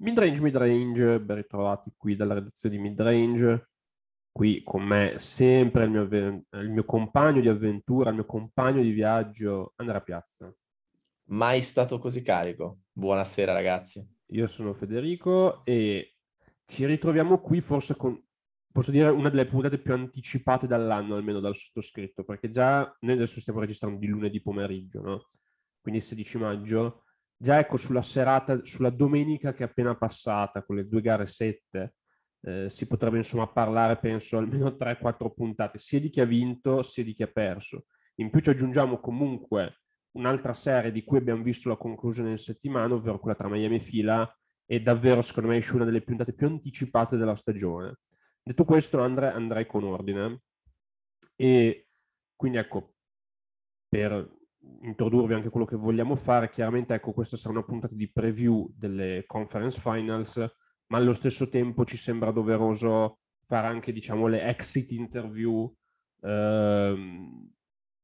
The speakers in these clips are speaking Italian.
Midrange, midrange, ben ritrovati qui dalla redazione di Midrange. Qui con me sempre il mio, il mio compagno di avventura, il mio compagno di viaggio, Andrea Piazza. Mai stato così carico. Buonasera ragazzi. Io sono Federico e ci ritroviamo qui forse con, posso dire, una delle puntate più anticipate dall'anno, almeno dal sottoscritto, perché già noi adesso stiamo registrando di lunedì pomeriggio, no? Quindi 16 maggio già ecco sulla serata, sulla domenica che è appena passata, con le due gare sette, eh, si potrebbe insomma parlare, penso, almeno 3-4 puntate, sia di chi ha vinto sia di chi ha perso. In più ci aggiungiamo comunque un'altra serie di cui abbiamo visto la conclusione in settimana, ovvero quella tra Miami e Fila, e davvero secondo me esce una delle puntate più anticipate della stagione. Detto questo, Andre, andrei con ordine. E quindi ecco, per introdurvi anche quello che vogliamo fare. Chiaramente, ecco, questa sarà una puntata di preview delle conference finals, ma allo stesso tempo ci sembra doveroso fare anche, diciamo, le exit interview ehm,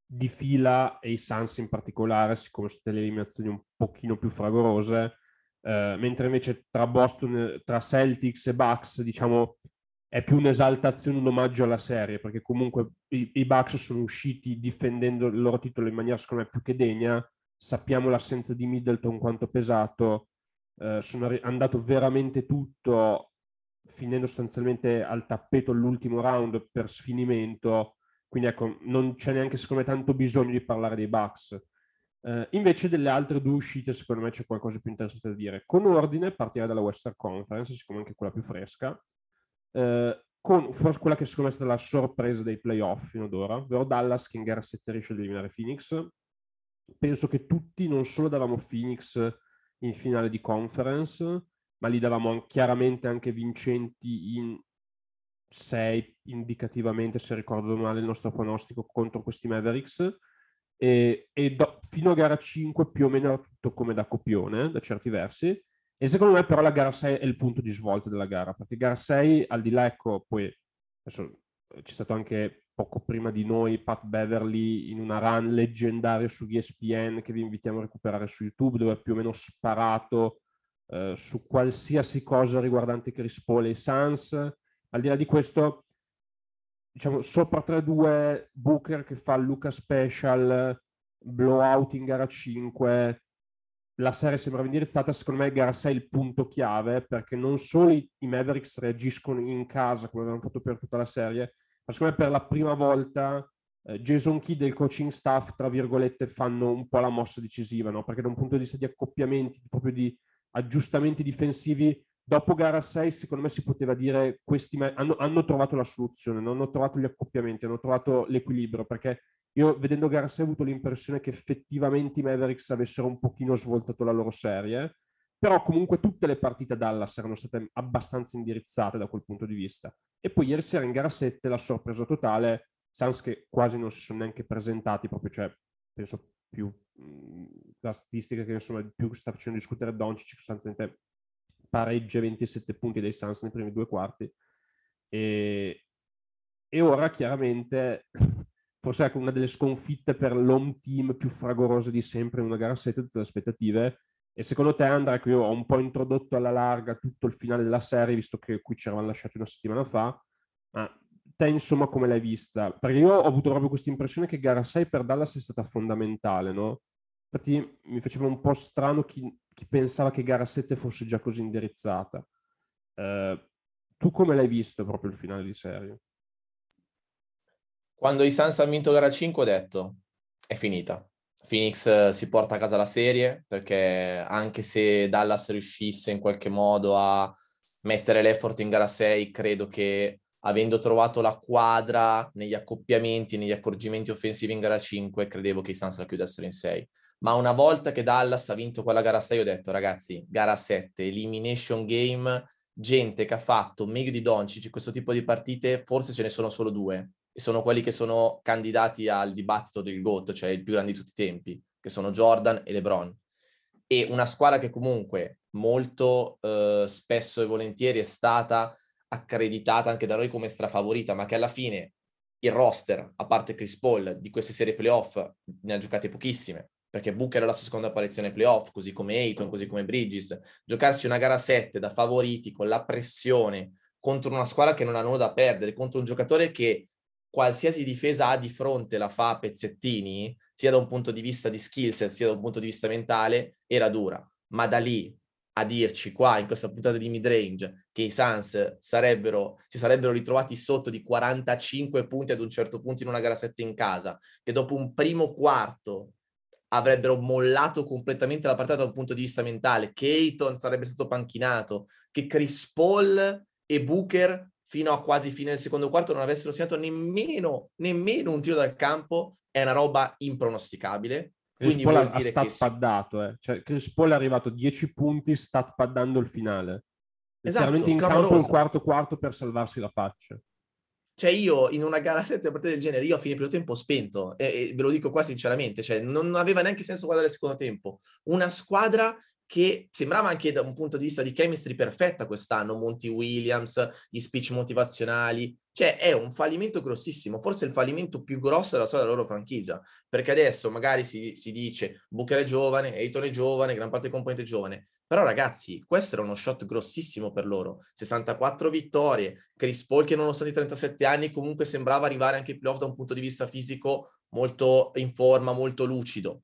di fila e i Suns in particolare, siccome sono state le eliminazioni un pochino più fragorose, eh, mentre invece tra Boston, tra Celtics e Bucks, diciamo, è più un'esaltazione, un omaggio alla serie, perché comunque i, i Bucks sono usciti difendendo il loro titolo in maniera secondo me più che degna, sappiamo l'assenza di Middleton quanto pesato, eh, sono andato veramente tutto finendo sostanzialmente al tappeto l'ultimo round per sfinimento, quindi ecco, non c'è neanche secondo me tanto bisogno di parlare dei Bucks. Uh, invece delle altre due uscite, secondo me c'è qualcosa di più interessante da dire. Con ordine, partirei dalla Western Conference, siccome anche quella più fresca eh, con forse quella che secondo me è stata la sorpresa dei playoff fino ad ora, ovvero Dallas che in gara 7 riesce ad eliminare Phoenix. Penso che tutti non solo davamo Phoenix in finale di conference, ma li davamo chiaramente anche vincenti in 6 indicativamente, se ricordo male il nostro pronostico contro questi Mavericks. E, e do, fino a gara 5 più o meno era tutto come da copione, da certi versi e secondo me però la gara 6 è il punto di svolta della gara, perché gara 6, al di là, ecco, poi adesso eh, c'è stato anche poco prima di noi Pat Beverly in una run leggendaria su ESPN che vi invitiamo a recuperare su YouTube, dove ha più o meno sparato eh, su qualsiasi cosa riguardante Chris Paul e i Suns. Al di là di questo, diciamo, sopra 3-2, Booker che fa Luca Special, blowout in gara 5, la serie sembrava indirizzata, secondo me gara 6 è il punto chiave, perché non solo i, i Mavericks reagiscono in casa come avevano fatto per tutta la serie, ma secondo me per la prima volta eh, Jason Kidd e il coaching staff, tra virgolette, fanno un po' la mossa decisiva, no? perché da un punto di vista di accoppiamenti, proprio di aggiustamenti difensivi, dopo gara 6 secondo me si poteva dire questi hanno, hanno trovato la soluzione, hanno trovato gli accoppiamenti, hanno trovato l'equilibrio, perché io vedendo gara 6 ho avuto l'impressione che effettivamente i Mavericks avessero un pochino svoltato la loro serie, però comunque tutte le partite a Dallas erano state abbastanza indirizzate da quel punto di vista. E poi ieri sera in gara 7 la sorpresa totale, Sans che quasi non si sono neanche presentati, proprio cioè, penso più mh, la statistica che insomma più sta facendo discutere Doncic, sostanzialmente pareggia 27 punti dei Suns nei primi due quarti. E, e ora chiaramente forse ecco, una delle sconfitte per l'home team più fragorose di sempre in una gara 7, tutte le aspettative. E secondo te, Andrea, ecco, io ho un po' introdotto alla larga tutto il finale della serie, visto che qui ci eravamo lasciati una settimana fa, ma te insomma come l'hai vista? Perché io ho avuto proprio questa impressione che gara 6 per Dallas è stata fondamentale, no? Infatti mi faceva un po' strano chi, chi pensava che gara 7 fosse già così indirizzata. Uh, tu come l'hai visto proprio il finale di serie? Quando i Suns hanno vinto gara 5 ho detto è finita. Phoenix eh, si porta a casa la serie perché anche se Dallas riuscisse in qualche modo a mettere l'effort in gara 6, credo che avendo trovato la quadra negli accoppiamenti, negli accorgimenti offensivi in gara 5, credevo che i Suns la chiudessero in 6. Ma una volta che Dallas ha vinto quella gara 6, ho detto ragazzi, gara 7, elimination game, gente che ha fatto meglio di Doncic questo tipo di partite, forse ce ne sono solo due e sono quelli che sono candidati al dibattito del GOAT, cioè il più grande di tutti i tempi, che sono Jordan e LeBron. E una squadra che comunque molto eh, spesso e volentieri è stata accreditata anche da noi come strafavorita, ma che alla fine il roster, a parte Chris Paul, di queste serie playoff ne ha giocate pochissime. perché Booker è la sua seconda apparizione playoff, così come Ayton, così come Bridges. Giocarsi una gara 7 da favoriti con la pressione contro una squadra che non ha nulla da perdere, contro un giocatore che qualsiasi difesa ha di fronte la fa a pezzettini, sia da un punto di vista di skills, sia da un punto di vista mentale, era dura. Ma da lì a dirci qua in questa puntata di midrange che i Suns sarebbero, si sarebbero ritrovati sotto di 45 punti ad un certo punto in una gara 7 in casa, che dopo un primo quarto avrebbero mollato completamente la partita da un punto di vista mentale, che Ayton sarebbe stato panchinato, che Chris Paul e Booker fino a quasi fine del secondo quarto non avessero segnato nemmeno, nemmeno un tiro dal campo, è una roba impronosticabile. Chris Paul ha stat che... paddato, eh. cioè, Chris Paul è arrivato 10 punti stat paddando il finale. Esatto, in clamoroso. campo il quarto quarto per salvarsi la faccia. Cioè io in una gara 7 a partita del genere, io a fine primo tempo spento, e, e ve lo dico qua sinceramente, cioè non aveva neanche senso guardare il secondo tempo. Una squadra che sembrava anche da un punto di vista di chemistry perfetta quest'anno, Monty Williams, gli speech motivazionali, cioè è un fallimento grossissimo, forse il fallimento più grosso della storia della loro franchigia, perché adesso magari si, si dice Booker è giovane, Ayton è giovane, gran parte del componente è giovane, però ragazzi, questo era uno shot grossissimo per loro, 64 vittorie, Chris Paul che nonostante i 37 anni comunque sembrava arrivare anche ai playoff da un punto di vista fisico molto in forma, molto lucido,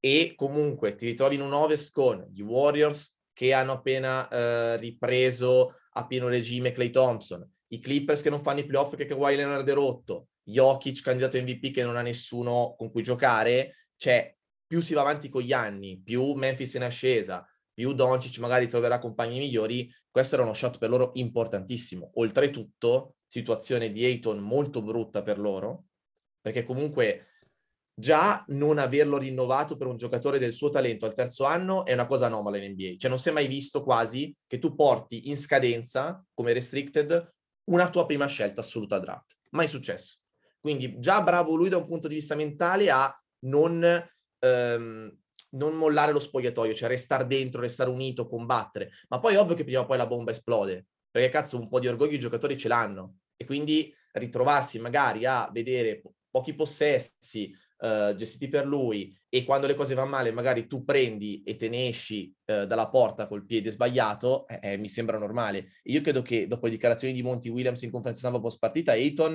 e comunque ti ritrovi in un Ovest con gli Warriors che hanno appena eh, ripreso a pieno regime Clay Thompson, i Clippers che non fanno i playoff perché Kawhi Leonard è rotto, Jokic candidato MVP che non ha nessuno con cui giocare, cioè più si va avanti con gli anni, più Memphis è in ascesa, più Doncic magari troverà compagni migliori, questo era uno shot per loro importantissimo. Oltretutto, situazione di Ayton molto brutta per loro, perché comunque già non averlo rinnovato per un giocatore del suo talento al terzo anno è una cosa anomala in NBA. Cioè non si è mai visto quasi che tu porti in scadenza come restricted una tua prima scelta assoluta draft. Mai successo. Quindi già bravo lui da un punto di vista mentale a non, ehm, non mollare lo spogliatoio, cioè restare dentro, restare unito, combattere. Ma poi è ovvio che prima o poi la bomba esplode, perché cazzo un po' di orgoglio i giocatori ce l'hanno. E quindi ritrovarsi magari a vedere pochi possessi, uh, gestiti per lui e quando le cose vanno male magari tu prendi e te ne esci uh, dalla porta col piede sbagliato, eh, eh, mi sembra normale. Io credo che dopo le dichiarazioni di Monty Williams in conferenza stampa post partita, Ayton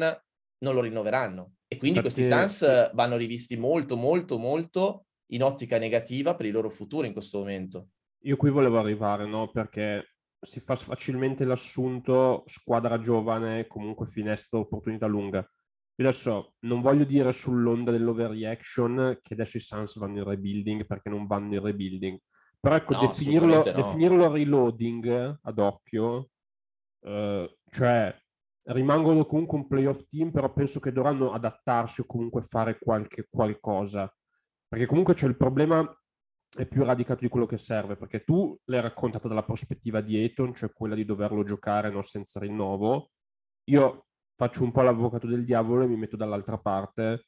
non lo rinnoveranno. E quindi Perché... questi Suns vanno rivisti molto, molto, molto in ottica negativa per il loro futuro in questo momento. Io qui volevo arrivare, no? Perché si fa facilmente l'assunto squadra giovane, comunque finestra, opportunità lunga. Io adesso non voglio dire sull'onda dell'overreaction che adesso i Suns vanno in rebuilding perché non vanno in rebuilding. Però ecco, no, definirlo, no. definirlo, reloading ad occhio, eh, cioè rimangono comunque un playoff team, però penso che dovranno adattarsi o comunque fare qualche qualcosa. Perché comunque c'è il problema è più radicato di quello che serve, perché tu l'hai raccontata dalla prospettiva di Eton, cioè quella di doverlo giocare no, senza rinnovo. Io faccio un po' l'avvocato del diavolo e mi metto dall'altra parte.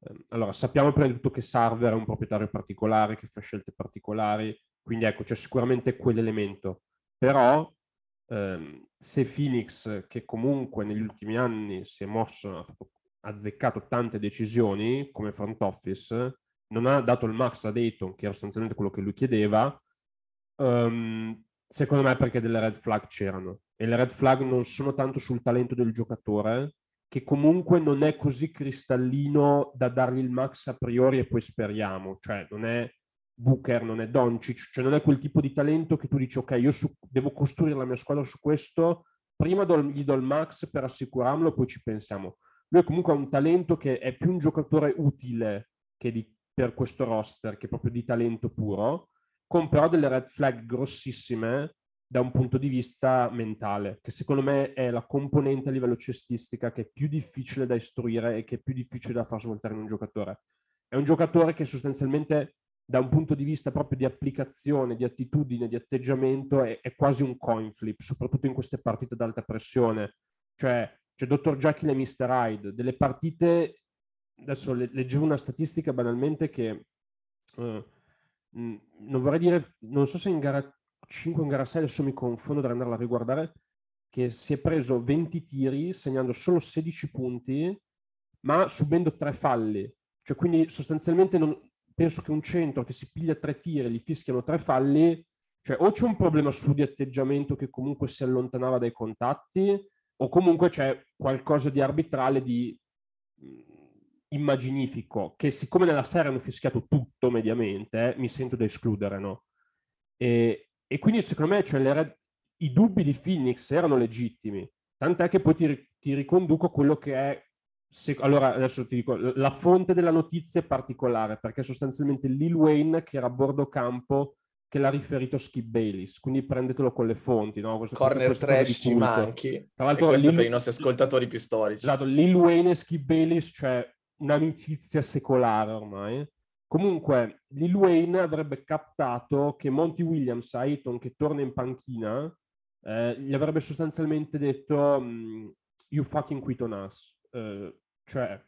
Ehm, allora, sappiamo prima di tutto che Sarver è un proprietario particolare, che fa scelte particolari, quindi ecco, c'è sicuramente quell'elemento. Però ehm, se Phoenix, che comunque negli ultimi anni si è mosso, ha azzeccato tante decisioni come front office, non ha dato il max a Dayton, che era sostanzialmente quello che lui chiedeva, um, secondo me perché delle red flag c'erano e le red flag non sono tanto sul talento del giocatore, che comunque non è così cristallino da dargli il max a priori e poi speriamo, cioè non è Booker, non è Doncic, cioè non è quel tipo di talento che tu dici ok, io su, devo costruire la mia squadra su questo, prima do, gli do il max per assicurarlo, poi ci pensiamo. Lui comunque ha un talento che è più un giocatore utile che di, per questo roster, che proprio di talento puro, con però delle red flag grossissime da un punto di vista mentale, che secondo me è la componente a livello cestistica che è più difficile da istruire e che è più difficile da far svoltare in un giocatore. È un giocatore che sostanzialmente da un punto di vista proprio di applicazione, di attitudine, di atteggiamento, è, è quasi un coin flip, soprattutto in queste partite ad alta pressione. Cioè, c'è Dr. Jekyll e Mr. Hyde, delle partite, adesso leggevo una statistica banalmente che, uh, non vorrei dire, non so se in gara 5 in gara 6, adesso mi confondo da andarla a riguardare, che si è preso 20 tiri segnando solo 16 punti, ma subendo tre falli. Cioè, quindi sostanzialmente non, penso che un centro che si piglia tre tiri e gli fischiano tre falli, cioè o c'è un problema su di atteggiamento che comunque si allontanava dai contatti, o comunque c'è qualcosa di arbitrale, di immaginifico, che siccome nella serie hanno fischiato tutto mediamente, eh, mi sento da escludere, no? E, e quindi secondo me cioè, le, i dubbi di Phoenix erano legittimi, tant'è che poi ti, ti riconduco quello che è se, allora, adesso ti dico, la fonte della notizia è particolare perché sostanzialmente Lil Wayne, che era a bordo campo, che l'ha riferito Skip Bayless, quindi prendetelo con le fonti. No? Questo, Corner questo, trash ci manchi. Tra l'altro, e questo Lil, per i nostri ascoltatori più storici. Esatto, Lil Wayne e Skip Bayless, cioè un'amicizia secolare ormai. Comunque, Lil Wayne avrebbe captato che Monty Williams, Ayton, che torna in panchina, eh, gli avrebbe sostanzialmente detto mm, you fucking quit on us. Eh, cioè,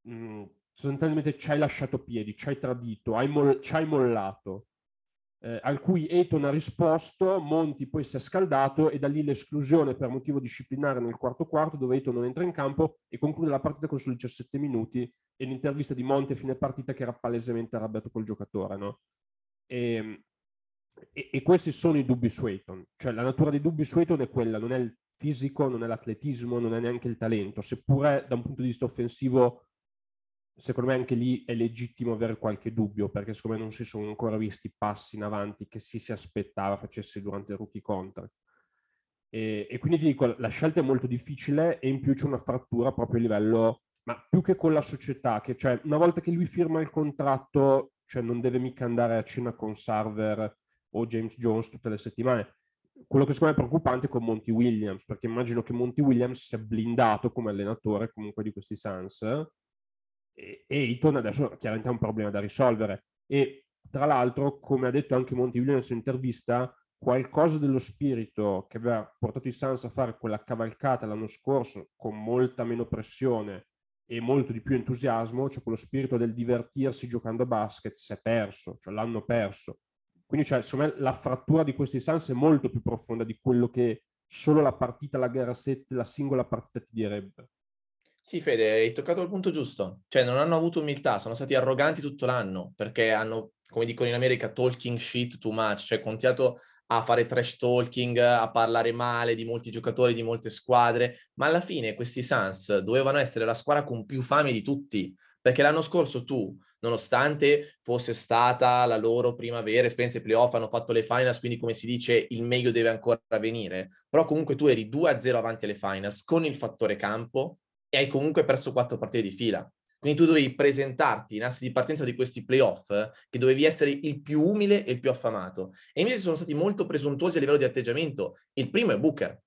mh, mm, sostanzialmente ci hai lasciato piedi, ci hai tradito, ci hai mollato. Eh, al cui Eton ha risposto, Monti poi si è scaldato e da lì l'esclusione per motivo disciplinare nel quarto quarto dove Eton non entra in campo e conclude la partita con solo 17 minuti e l'intervista di Monti a fine partita che era palesemente arrabbiato col giocatore. No? E, e, e, questi sono i dubbi su Eton. Cioè la natura dei dubbi su Eton è quella, non è il fisico, non è l'atletismo, non è neanche il talento, seppure da un punto di vista offensivo, secondo me anche lì è legittimo avere qualche dubbio, perché secondo me non si sono ancora visti passi in avanti che si si aspettava facesse durante il rookie contract. E, e quindi ti dico, la scelta è molto difficile e in più c'è una frattura proprio a livello, ma più che con la società, che cioè una volta che lui firma il contratto, cioè non deve mica andare a cena con Sarver o James Jones tutte le settimane, quello che secondo me è preoccupante è con Monty Williams, perché immagino che Monty Williams sia blindato come allenatore comunque di questi Suns e, Eton adesso chiaramente ha un problema da risolvere. E tra l'altro, come ha detto anche Monty Williams in intervista, qualcosa dello spirito che aveva portato i Suns a fare quella cavalcata l'anno scorso con molta meno pressione e molto di più entusiasmo, cioè quello spirito del divertirsi giocando a basket, si è perso, cioè l'hanno perso. Quindi cioè, secondo me la frattura di questi Suns è molto più profonda di quello che solo la partita, la gara 7, la singola partita ti direbbe. Sì, Fede, hai toccato il punto giusto. Cioè, non hanno avuto umiltà, sono stati arroganti tutto l'anno perché hanno, come dicono in America, talking shit too much, cioè continuato a fare trash talking, a parlare male di molti giocatori, di molte squadre, ma alla fine questi Suns dovevano essere la squadra con più fame di tutti, perché l'anno scorso tu nonostante fosse stata la loro prima vera esperienza ai playoff, hanno fatto le finals, quindi come si dice il meglio deve ancora venire, però comunque tu eri 2-0 avanti alle finals con il fattore campo e hai comunque perso quattro partite di fila. Quindi tu dovevi presentarti in assi di partenza di questi playoff, che dovevi essere il più umile e il più affamato. E invece sono stati molto presuntuosi a livello di atteggiamento. Il primo è Booker,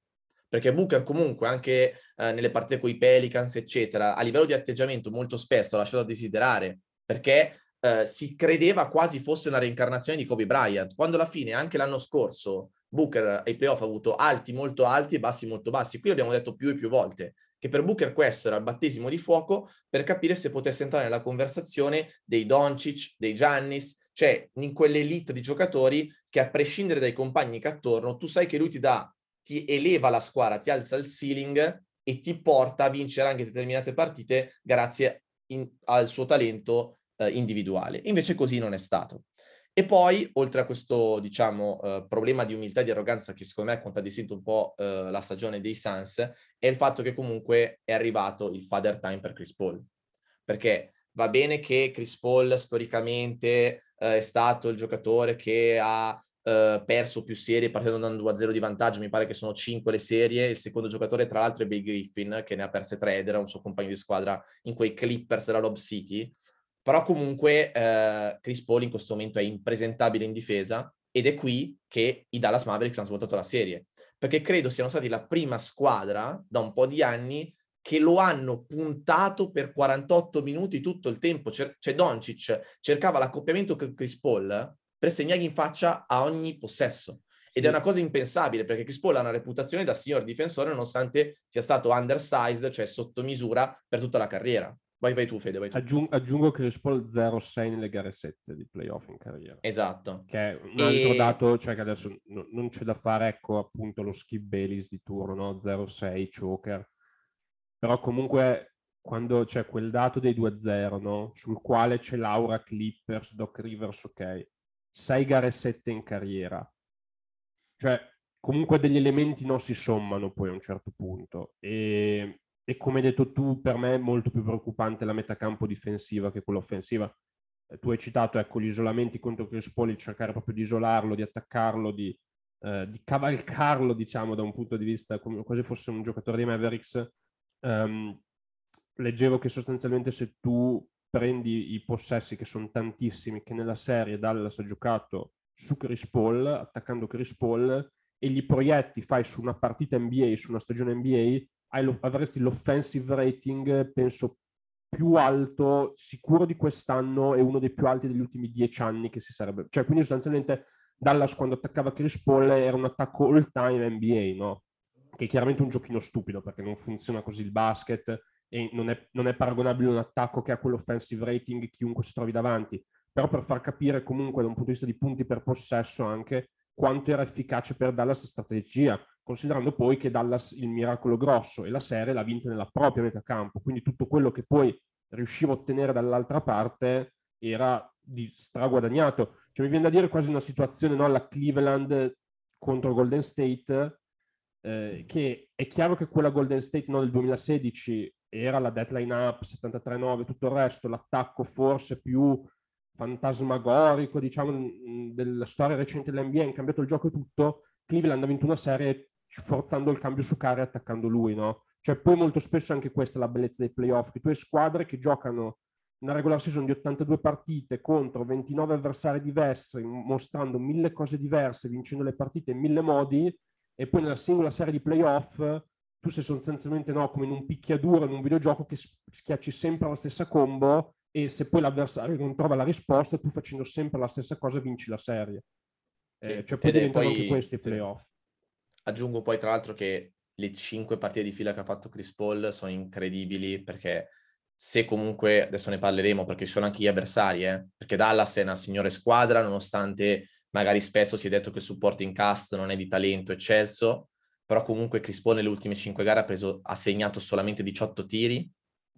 perché Booker comunque anche eh, nelle partite con i Pelicans, eccetera, a livello di atteggiamento molto spesso ha lasciato a desiderare perché eh, si credeva quasi fosse una reincarnazione di Kobe Bryant, quando alla fine anche l'anno scorso Booker ai playoff ha avuto alti molto alti e bassi molto bassi. Qui abbiamo detto più e più volte che per Booker questo era il battesimo di fuoco per capire se potesse entrare nella conversazione dei Doncic, dei Giannis, cioè in quell'elite di giocatori che a prescindere dai compagni che attorno, tu sai che lui ti dà, ti eleva la squadra, ti alza il ceiling e ti porta a vincere anche determinate partite grazie in, al suo talento eh, individuale. Invece così non è stato. E poi, oltre a questo, diciamo, eh, problema di umiltà e di arroganza che secondo me ha contraddistinto un po' eh, la stagione dei Suns, è il fatto che comunque è arrivato il father time per Chris Paul. Perché va bene che Chris Paul storicamente eh, è stato il giocatore che ha Uh, perso più serie partendo da un 2-0 di vantaggio, mi pare che sono 5 le serie, il secondo giocatore tra l'altro è Big Griffin che ne ha perse 3 ed era un suo compagno di squadra in quei Clippers della Lob City, però comunque uh, Chris Paul in questo momento è impresentabile in difesa ed è qui che i Dallas Mavericks hanno svoltato la serie, perché credo siano stati la prima squadra da un po' di anni che lo hanno puntato per 48 minuti tutto il tempo. C'è, c'è Doncic, cercava l'accoppiamento con Chris Paul per segnargli in faccia a ogni possesso. Ed è una cosa impensabile perché Chris Paul ha una reputazione da signor difensore nonostante sia stato undersized, cioè sotto misura per tutta la carriera. Vai, vai tu, Fede. Vai tu. Aggiung- aggiungo che Chris Paul 0-6 nelle gare 7 di playoff in carriera. Esatto. Che è un altro e... dato, cioè che adesso no, non c'è da fare, ecco appunto lo Skip Bayless di turno, no? 0-6, choker. Però comunque quando c'è quel dato dei 2-0, no? sul quale c'è Laura Clippers, Doc Rivers, ok, 6 gare 7 in carriera. Cioè, comunque degli elementi non si sommano poi a un certo punto. E, e come hai detto tu, per me è molto più preoccupante la metacampo difensiva che quella offensiva. Eh, tu hai citato ecco, gli isolamenti contro Chris Paul, il cercare proprio di isolarlo, di attaccarlo, di, eh, di cavalcarlo, diciamo, da un punto di vista come quasi fosse un giocatore di Mavericks. Um, leggevo che sostanzialmente se tu prendi i possessi, che sono tantissimi, che nella serie Dallas ha giocato su Chris Paul, attaccando Chris Paul, e li proietti, fai su una partita NBA, su una stagione NBA, avresti l'offensive rating, penso, più alto, sicuro di quest'anno e uno dei più alti degli ultimi dieci anni che si sarebbe... Cioè, quindi sostanzialmente Dallas quando attaccava Chris Paul era un attacco all time NBA, no? Che è chiaramente un giochino stupido perché non funziona così il basket e non è, non è paragonabile un attacco che ha quell'offensive rating chiunque si trovi davanti, però per far capire comunque da un punto di vista di punti per possesso anche quanto era efficace per Dallas la strategia, considerando poi che Dallas il miracolo grosso e la serie l'ha vinta nella propria metacampo, quindi tutto quello che poi riusciva a ottenere dall'altra parte era di straguadagnato. Cioè mi viene da dire quasi una situazione no, alla Cleveland contro Golden State, eh, che è chiaro che quella Golden State no, del 2016 era la deadline up 73-9, tutto il resto, l'attacco forse più fantasmagorico, diciamo, della storia recente dell'NBA, ha cambiato il gioco e tutto, Cleveland ha vinto una serie forzando il cambio su Curry e attaccando lui, no? Cioè poi molto spesso anche questa è la bellezza dei playoff, che tu hai squadre che giocano una regular season di 82 partite contro 29 avversari diversi, mostrando mille cose diverse, vincendo le partite in mille modi, e poi nella singola serie di playoff tu sei sostanzialmente no, come in un picchiaduro in un videogioco che schiacci sempre la stessa combo e se poi l'avversario non trova la risposta, tu facendo sempre la stessa cosa vinci la serie. Eh, cioè poi diventano poi, anche questi i playoff. Aggiungo poi tra l'altro che le cinque partite di fila che ha fatto Chris Paul sono incredibili perché se comunque, adesso ne parleremo perché ci sono anche gli avversari, eh, perché Dallas è una signore squadra, nonostante magari spesso si è detto che il supporting cast non è di talento eccelso, però comunque Chris Paul nelle ultime 5 gare ha, preso, ha segnato solamente 18 tiri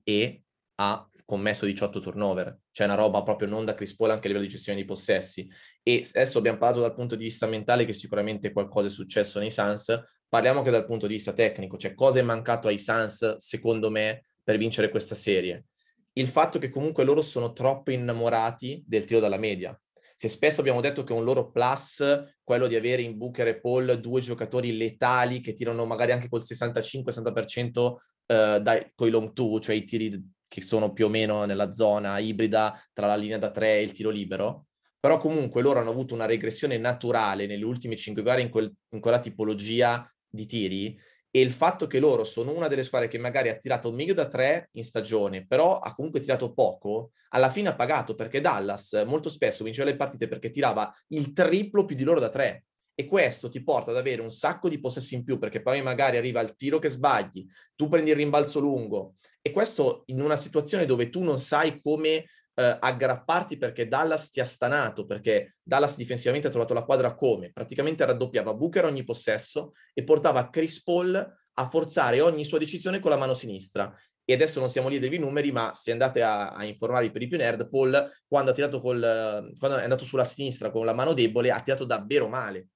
e ha commesso 18 turnover, cioè una roba proprio non da Chris Paul anche a livello di gestione di possessi. E adesso abbiamo parlato dal punto di vista mentale che sicuramente qualcosa è successo nei Suns, parliamo anche dal punto di vista tecnico, cioè cosa è mancato ai Suns secondo me per vincere questa serie. Il fatto che comunque loro sono troppo innamorati del tiro dalla media, se spesso abbiamo detto che un loro plus, quello di avere in Booker e Paul due giocatori letali che tirano magari anche col 65-60% eh, dai, con i long two, cioè i tiri che sono più o meno nella zona ibrida tra la linea da tre e il tiro libero, però comunque loro hanno avuto una regressione naturale nelle ultime cinque gare in, quel, in quella tipologia di tiri e il fatto che loro sono una delle squadre che magari ha tirato meglio da tre in stagione, però ha comunque tirato poco, alla fine ha pagato perché Dallas molto spesso vinceva le partite perché tirava il triplo più di loro da tre. E questo ti porta ad avere un sacco di possessi in più perché poi magari arriva il tiro che sbagli, tu prendi il rimbalzo lungo e questo in una situazione dove tu non sai come eh, aggrapparti perché Dallas ti ha stanato, perché Dallas difensivamente ha trovato la quadra come? Praticamente raddoppiava Booker ogni possesso e portava Chris Paul a forzare ogni sua decisione con la mano sinistra. E adesso non siamo lì dei numeri, ma se andate a, a informare per i più nerd, Paul, quando, col, quando è andato sulla sinistra con la mano debole, ha tirato davvero male.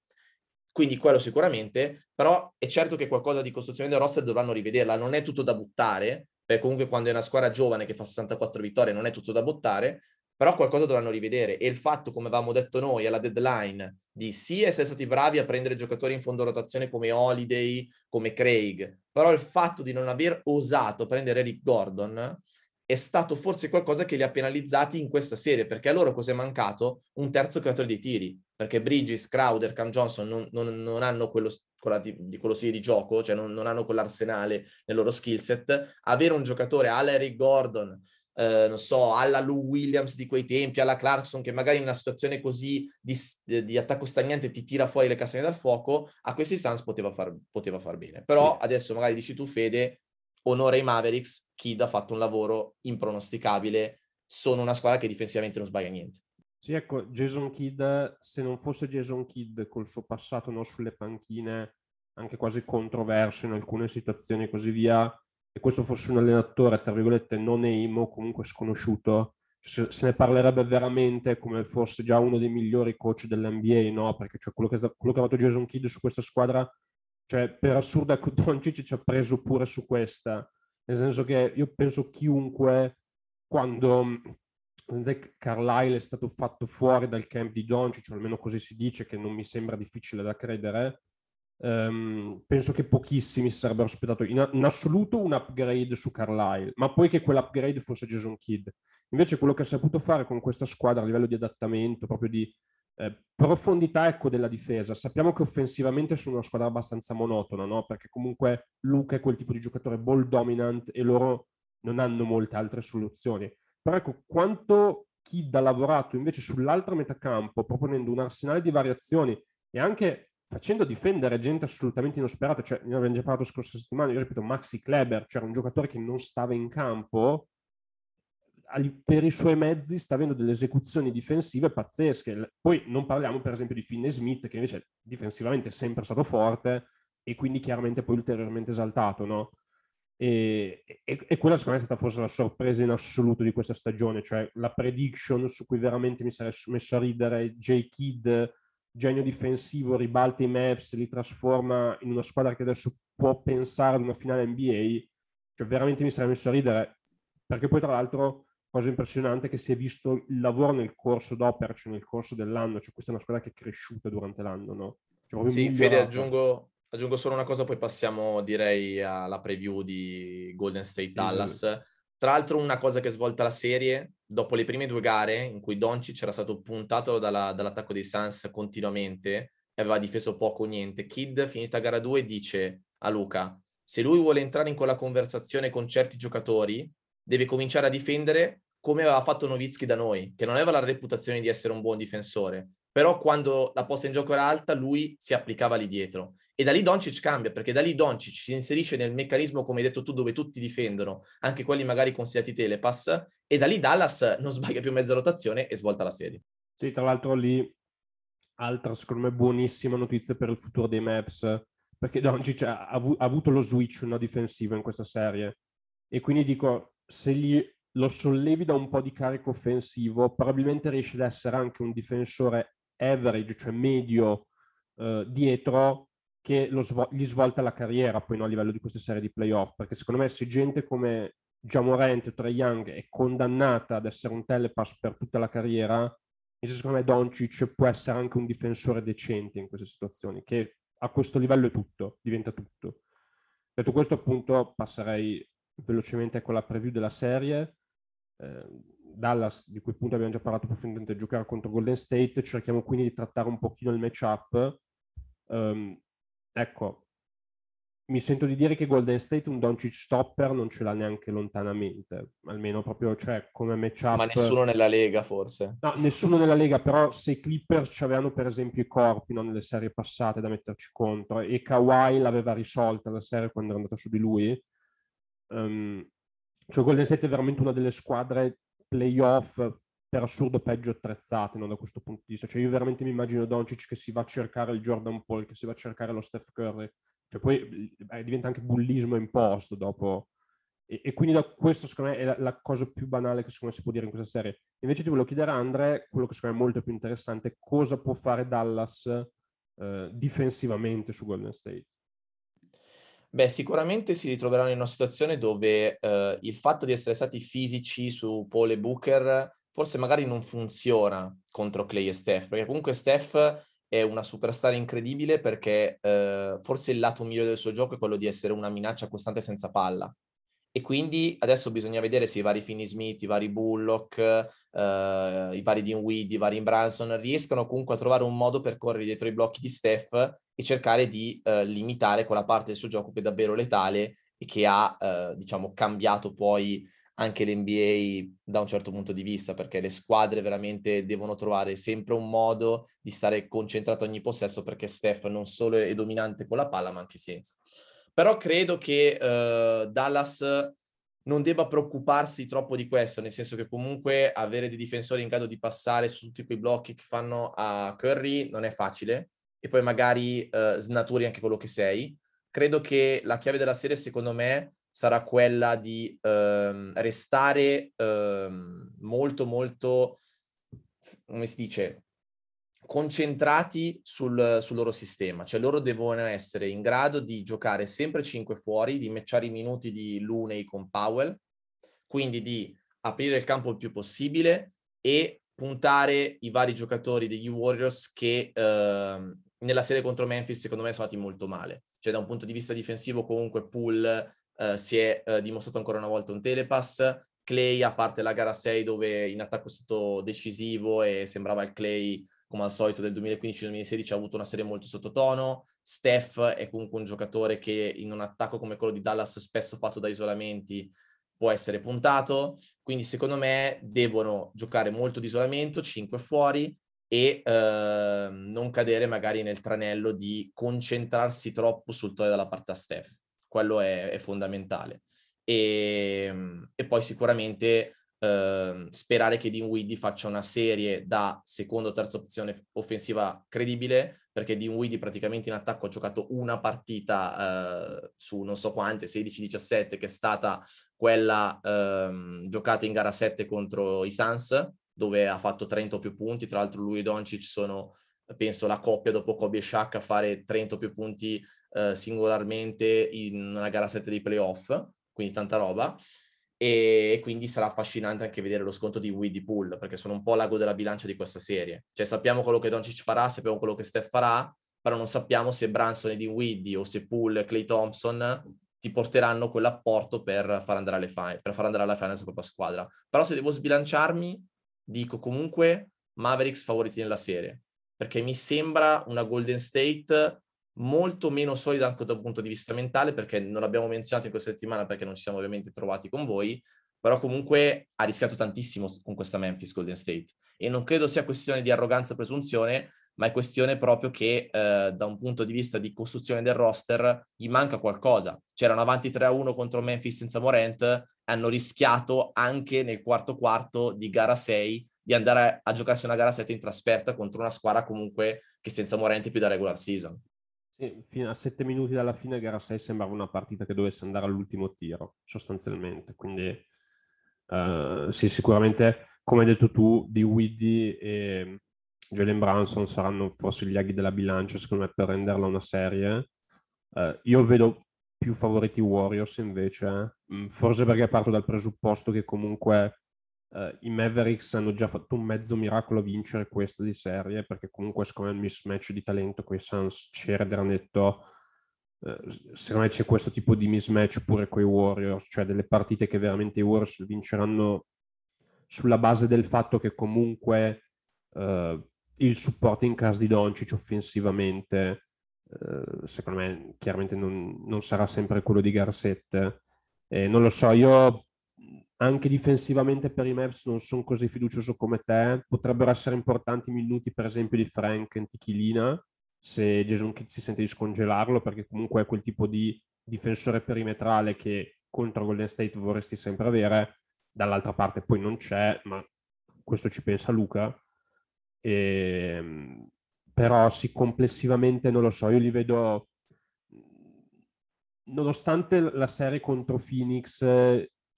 Quindi quello sicuramente, però è certo che qualcosa di costruzione del roster dovranno rivederla, non è tutto da buttare, perché comunque quando è una squadra giovane che fa 64 vittorie non è tutto da buttare, però qualcosa dovranno rivedere. E il fatto, come avevamo detto noi, alla deadline di sì essere stati bravi a prendere giocatori in fondo rotazione come Holiday, come Craig, però il fatto di non aver osato prendere Eric Gordon è stato forse qualcosa che li ha penalizzati in questa serie, perché a loro cos'è mancato? Un terzo creatore di tiri, perché Bridges, Crowder, Cam Johnson non, non, non hanno quello, di, di, quello stile di gioco, cioè non, non hanno quell'arsenale nel loro skill set. Avere un giocatore alla Eric Gordon, eh, non so, alla Lou Williams di quei tempi, alla Clarkson, che magari in una situazione così di, di attacco stagnante ti tira fuori le castagne dal fuoco, a questi Suns poteva far, poteva far bene. Però sì. adesso magari dici tu, Fede, onore ai Mavericks, Kid ha fatto un lavoro impronosticabile, sono una squadra che difensivamente non sbaglia niente. Sì, ecco, Jason Kidd, se non fosse Jason Kidd col suo passato no, sulle panchine, anche quasi controverso in alcune situazioni e così via, e questo fosse un allenatore, tra virgolette, non emo, comunque sconosciuto, se, se, ne parlerebbe veramente come fosse già uno dei migliori coach dell'NBA, no? Perché cioè, quello, che, quello che ha fatto Jason Kidd su questa squadra, cioè per assurda Doncic ci ha preso pure su questa, nel senso che io penso chiunque quando Carlisle è stato fatto fuori dal camp di Doncic, o almeno così si dice, che non mi sembra difficile da credere, Um, penso che pochissimi si sarebbero aspettato in, in, assoluto un upgrade su Carlisle, ma poi che quell'upgrade fosse Jason Kidd. Invece quello che ha saputo fare con questa squadra a livello di adattamento, proprio di eh, profondità ecco, della difesa, sappiamo che offensivamente sono una squadra abbastanza monotona, no? perché comunque Luca è quel tipo di giocatore ball dominant e loro non hanno molte altre soluzioni. Però ecco, quanto Kidd ha lavorato invece sull'altra metà campo, proponendo un arsenale di variazioni e anche facendo difendere gente assolutamente inosperata, cioè ne abbiamo già parlato scorsa settimana, io ripeto, Maxi Kleber, cioè un giocatore che non stava in campo, per i suoi mezzi sta avendo delle esecuzioni difensive pazzesche. Poi non parliamo per esempio di Finney Smith, che invece difensivamente è sempre stato forte e quindi chiaramente poi ulteriormente esaltato, no? E, e, e, quella secondo me è stata forse la sorpresa in assoluto di questa stagione, cioè la prediction su cui veramente mi sarei messo a ridere, J. Kidd genio difensivo, ribalta i Mavs, li trasforma in una squadra che adesso può pensare ad una finale NBA, cioè veramente mi sarei messo a ridere, perché poi tra l'altro cosa impressionante è che si è visto il lavoro nel corso d'opera, cioè nel corso dell'anno, cioè questa è una squadra che è cresciuta durante l'anno, no? Cioè, sì, Fede, aggiungo, aggiungo, solo una cosa, poi passiamo direi alla preview di Golden State Dallas. Tra l'altro una cosa che svolta la serie, dopo le prime due gare in cui Doncic era stato puntato dalla, dall'attacco dei Suns continuamente e aveva difeso poco o niente, Kid finita gara 2 dice a Luca, se lui vuole entrare in quella conversazione con certi giocatori, deve cominciare a difendere come aveva fatto Novitsky da noi, che non aveva la reputazione di essere un buon difensore, però quando la posta in gioco era alta lui si applicava lì dietro. E da lì Doncic cambia perché da lì Doncic si inserisce nel meccanismo come hai detto tu dove tutti difendono anche quelli magari considerati telepass e da lì Dallas non sbaglia più mezza rotazione e svolta la serie. Sì tra l'altro lì altra secondo me buonissima notizia per il futuro dei Maps perché Doncic ha, avu- ha avuto lo switch no, difensivo in questa serie. E quindi dico se gli lo sollevi da un po' di carico offensivo probabilmente riesce ad essere anche un difensore average, cioè medio eh, dietro, che svo- gli svolta la carriera poi no, a livello di queste serie di playoff, perché secondo me se gente come Jamorant o Trey Young è condannata ad essere un telepass per tutta la carriera, secondo me Doncic può essere anche un difensore decente in queste situazioni, che a questo livello è tutto, diventa tutto. Detto questo, appunto, passerei velocemente con la preview della serie. Eh, Dallas, di cui appunto abbiamo già parlato profondamente, giocare contro Golden State, cerchiamo quindi di trattare un pochino il matchup. Um, ecco, mi sento di dire che Golden State un Doncic stopper non ce l'ha neanche lontanamente, almeno proprio cioè, come matchup. Ma nessuno nella Lega forse. No, nessuno nella Lega, però se i Clippers ci avevano per esempio i corpi no, nelle serie passate da metterci contro e Kawhi l'aveva risolta la serie quando era andata su di lui, um, cioè Golden State è veramente una delle squadre playoff per assurdo peggio attrezzate no, da questo punto di vista. Cioè io veramente mi immagino Doncic che si va a cercare il Jordan Paul, che si va a cercare lo Steph Curry. Cioè poi eh, diventa anche bullismo imposto dopo. E, e, quindi da questo secondo me è la, la, cosa più banale che secondo me si può dire in questa serie. Invece ti volevo chiedere Andre, quello che secondo me è molto più interessante, cosa può fare Dallas eh, difensivamente su Golden State? Beh, sicuramente si ritroveranno in una situazione dove eh, il fatto di essere stati fisici su Paul e Booker forse magari non funziona contro Clay e Steph, perché comunque Steph è una superstar incredibile perché eh, forse il lato migliore del suo gioco è quello di essere una minaccia costante senza palla. E quindi adesso bisogna vedere se i vari Finney Smith, i vari Bullock, eh, i vari Dean Weed, i vari Branson riescano comunque a trovare un modo per correre dietro i blocchi di Steph e cercare di eh, limitare quella parte del suo gioco che è davvero letale e che ha, eh, diciamo, cambiato poi anche l'NBA da un certo punto di vista, perché le squadre veramente devono trovare sempre un modo di stare concentrato ogni possesso, perché Steph non solo è dominante con la palla, ma anche senza. Però credo che uh, Dallas non debba preoccuparsi troppo di questo, nel senso che comunque avere dei difensori in grado di passare su tutti quei blocchi che fanno a Curry non è facile e poi magari uh, snaturi anche quello che sei. Credo che la chiave della serie, secondo me, sarà quella di ehm, restare ehm, molto, molto, come si dice, concentrati sul, sul, loro sistema, cioè loro devono essere in grado di giocare sempre 5 fuori, di matchare i minuti di Luney con Powell, quindi di aprire il campo il più possibile e puntare i vari giocatori degli Warriors che eh, nella serie contro Memphis secondo me sono andati molto male. Cioè da un punto di vista difensivo comunque Poole eh, si è eh, dimostrato ancora una volta un telepass, Clay a parte la gara 6 dove in attacco è stato decisivo e sembrava il Clay come al solito del 2015-2016 ha avuto una serie molto sottotono, Steph è comunque un giocatore che in un attacco come quello di Dallas spesso fatto da isolamenti può essere puntato, quindi secondo me devono giocare molto di isolamento, 5 fuori e eh, non cadere magari nel tranello di concentrarsi troppo sul toro della parte a Steph, quello è, è fondamentale. E, ehm, e, poi sicuramente eh, sperare che Dinwiddie faccia una serie da seconda o terza opzione offensiva credibile, perché Dinwiddie praticamente in attacco ha giocato una partita eh, su non so quante, 16-17, che è stata quella eh, giocata in gara 7 contro i Suns, dove ha fatto 30 o più punti, tra l'altro lui e Doncic sono penso la coppia dopo Kobe e Shaq a fare 30 o più punti eh, singolarmente in una gara 7 dei playoff, quindi tanta roba e quindi sarà affascinante anche vedere lo sconto di Widdy Pool, perché sono un po' l'ago della bilancia di questa serie. Cioè sappiamo quello che Doncic farà, sappiamo quello che Steph farà, però non sappiamo se Branson e di Widdy o se Pool e Clay Thompson ti porteranno quell'apporto per far andare alle finals, per far andare alla finals la propria squadra. Però se devo sbilanciarmi, dico comunque Mavericks favoriti nella serie, perché mi sembra una Golden State molto meno solida anche da un punto di vista mentale, perché non l'abbiamo menzionato in questa settimana perché non ci siamo ovviamente trovati con voi, però comunque ha rischiato tantissimo con questa Memphis Golden State. E non credo sia questione di arroganza o presunzione, ma è questione proprio che eh, da un punto di vista di costruzione del roster gli manca qualcosa. C'erano avanti 3-1 contro Memphis senza Morant, hanno rischiato anche nel quarto quarto di gara 6 di andare a giocarsi una gara 7 in trasferta contro una squadra comunque che senza Morant è più da regular season fino a sette minuti dalla fine, gara 6 sembrava una partita che dovesse andare all'ultimo tiro, sostanzialmente. Quindi, uh, sì, sicuramente, come hai detto tu, di Widdy e Jalen Branson saranno forse gli aghi della bilancia, secondo me, per renderla una serie. Uh, io vedo più favoriti Warriors invece, mm, forse perché parto dal presupposto che comunque Uh, I Mavericks hanno già fatto un mezzo miracolo a vincere questa di serie, perché comunque secondo me il mismatch di talento con i Suns c'era ed era netto. Uh, secondo me c'è questo tipo di mismatch pure con i Warriors, cioè delle partite che veramente i Warriors vinceranno sulla base del fatto che comunque uh, il supporto in casa di Doncic offensivamente, secondo me chiaramente non, non, sarà sempre quello di Garcette. Eh, non lo so, io anche difensivamente per i Mavs non sono così fiducioso come te. Potrebbero essere importanti minuti, per esempio, di Frank Antichilina, se Jason Kidd si sente di scongelarlo, perché comunque è quel tipo di difensore perimetrale che contro Golden State vorresti sempre avere. Dall'altra parte poi non c'è, ma questo ci pensa Luca. E, ehm, però sì, complessivamente non lo so, io li vedo nonostante la serie contro Phoenix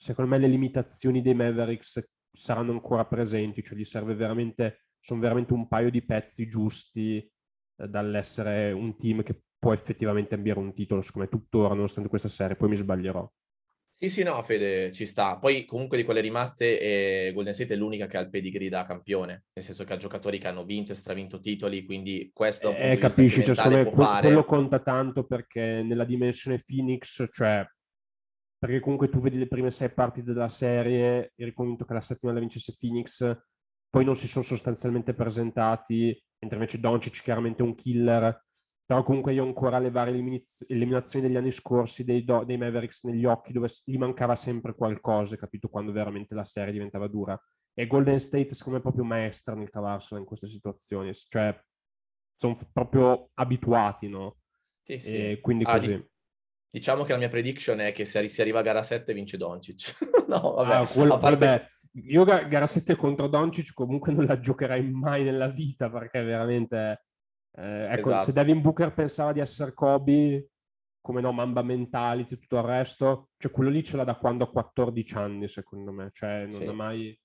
secondo me le limitazioni dei Mavericks saranno ancora presenti, cioè gli serve veramente, sono veramente un paio di pezzi giusti eh, dall'essere un team che può effettivamente ambire un titolo, secondo me tuttora, nonostante questa serie, poi mi sbaglierò. Sì, sì, no, Fede, ci sta. Poi comunque di quelle rimaste eh, Golden State è l'unica che ha il pedigree da campione, nel senso che ha giocatori che hanno vinto e stravinto titoli, quindi questo eh, capisci, cioè, secondo me que- quello conta tanto perché nella dimensione Phoenix, cioè perché comunque tu vedi le prime sei parti della serie, eri convinto che la settima la vincesse Phoenix, poi non si sono sostanzialmente presentati, mentre invece Doncic chiaramente è un killer, però comunque io ho ancora le varie eliminaz- eliminazioni degli anni scorsi dei, do- dei, Mavericks negli occhi dove gli mancava sempre qualcosa, capito, quando veramente la serie diventava dura. E Golden State secondo me è proprio maestra nel cavarsela in queste situazioni, cioè sono proprio abituati, no? Sì, sì. E quindi ah, così. Di Diciamo che la mia prediction è che se si arriva a gara 7 vince Doncic. no, vabbè. Ah, quello, parte... vabbè. Io gara 7 contro Doncic comunque non la giocherai mai nella vita perché veramente... Eh, ecco, esatto. se Devin Booker pensava di essere Kobe, come no, Mamba Mentality, tutto il resto, cioè quello lì ce l'ha da quando ha 14 anni, secondo me, cioè non sì. è mai...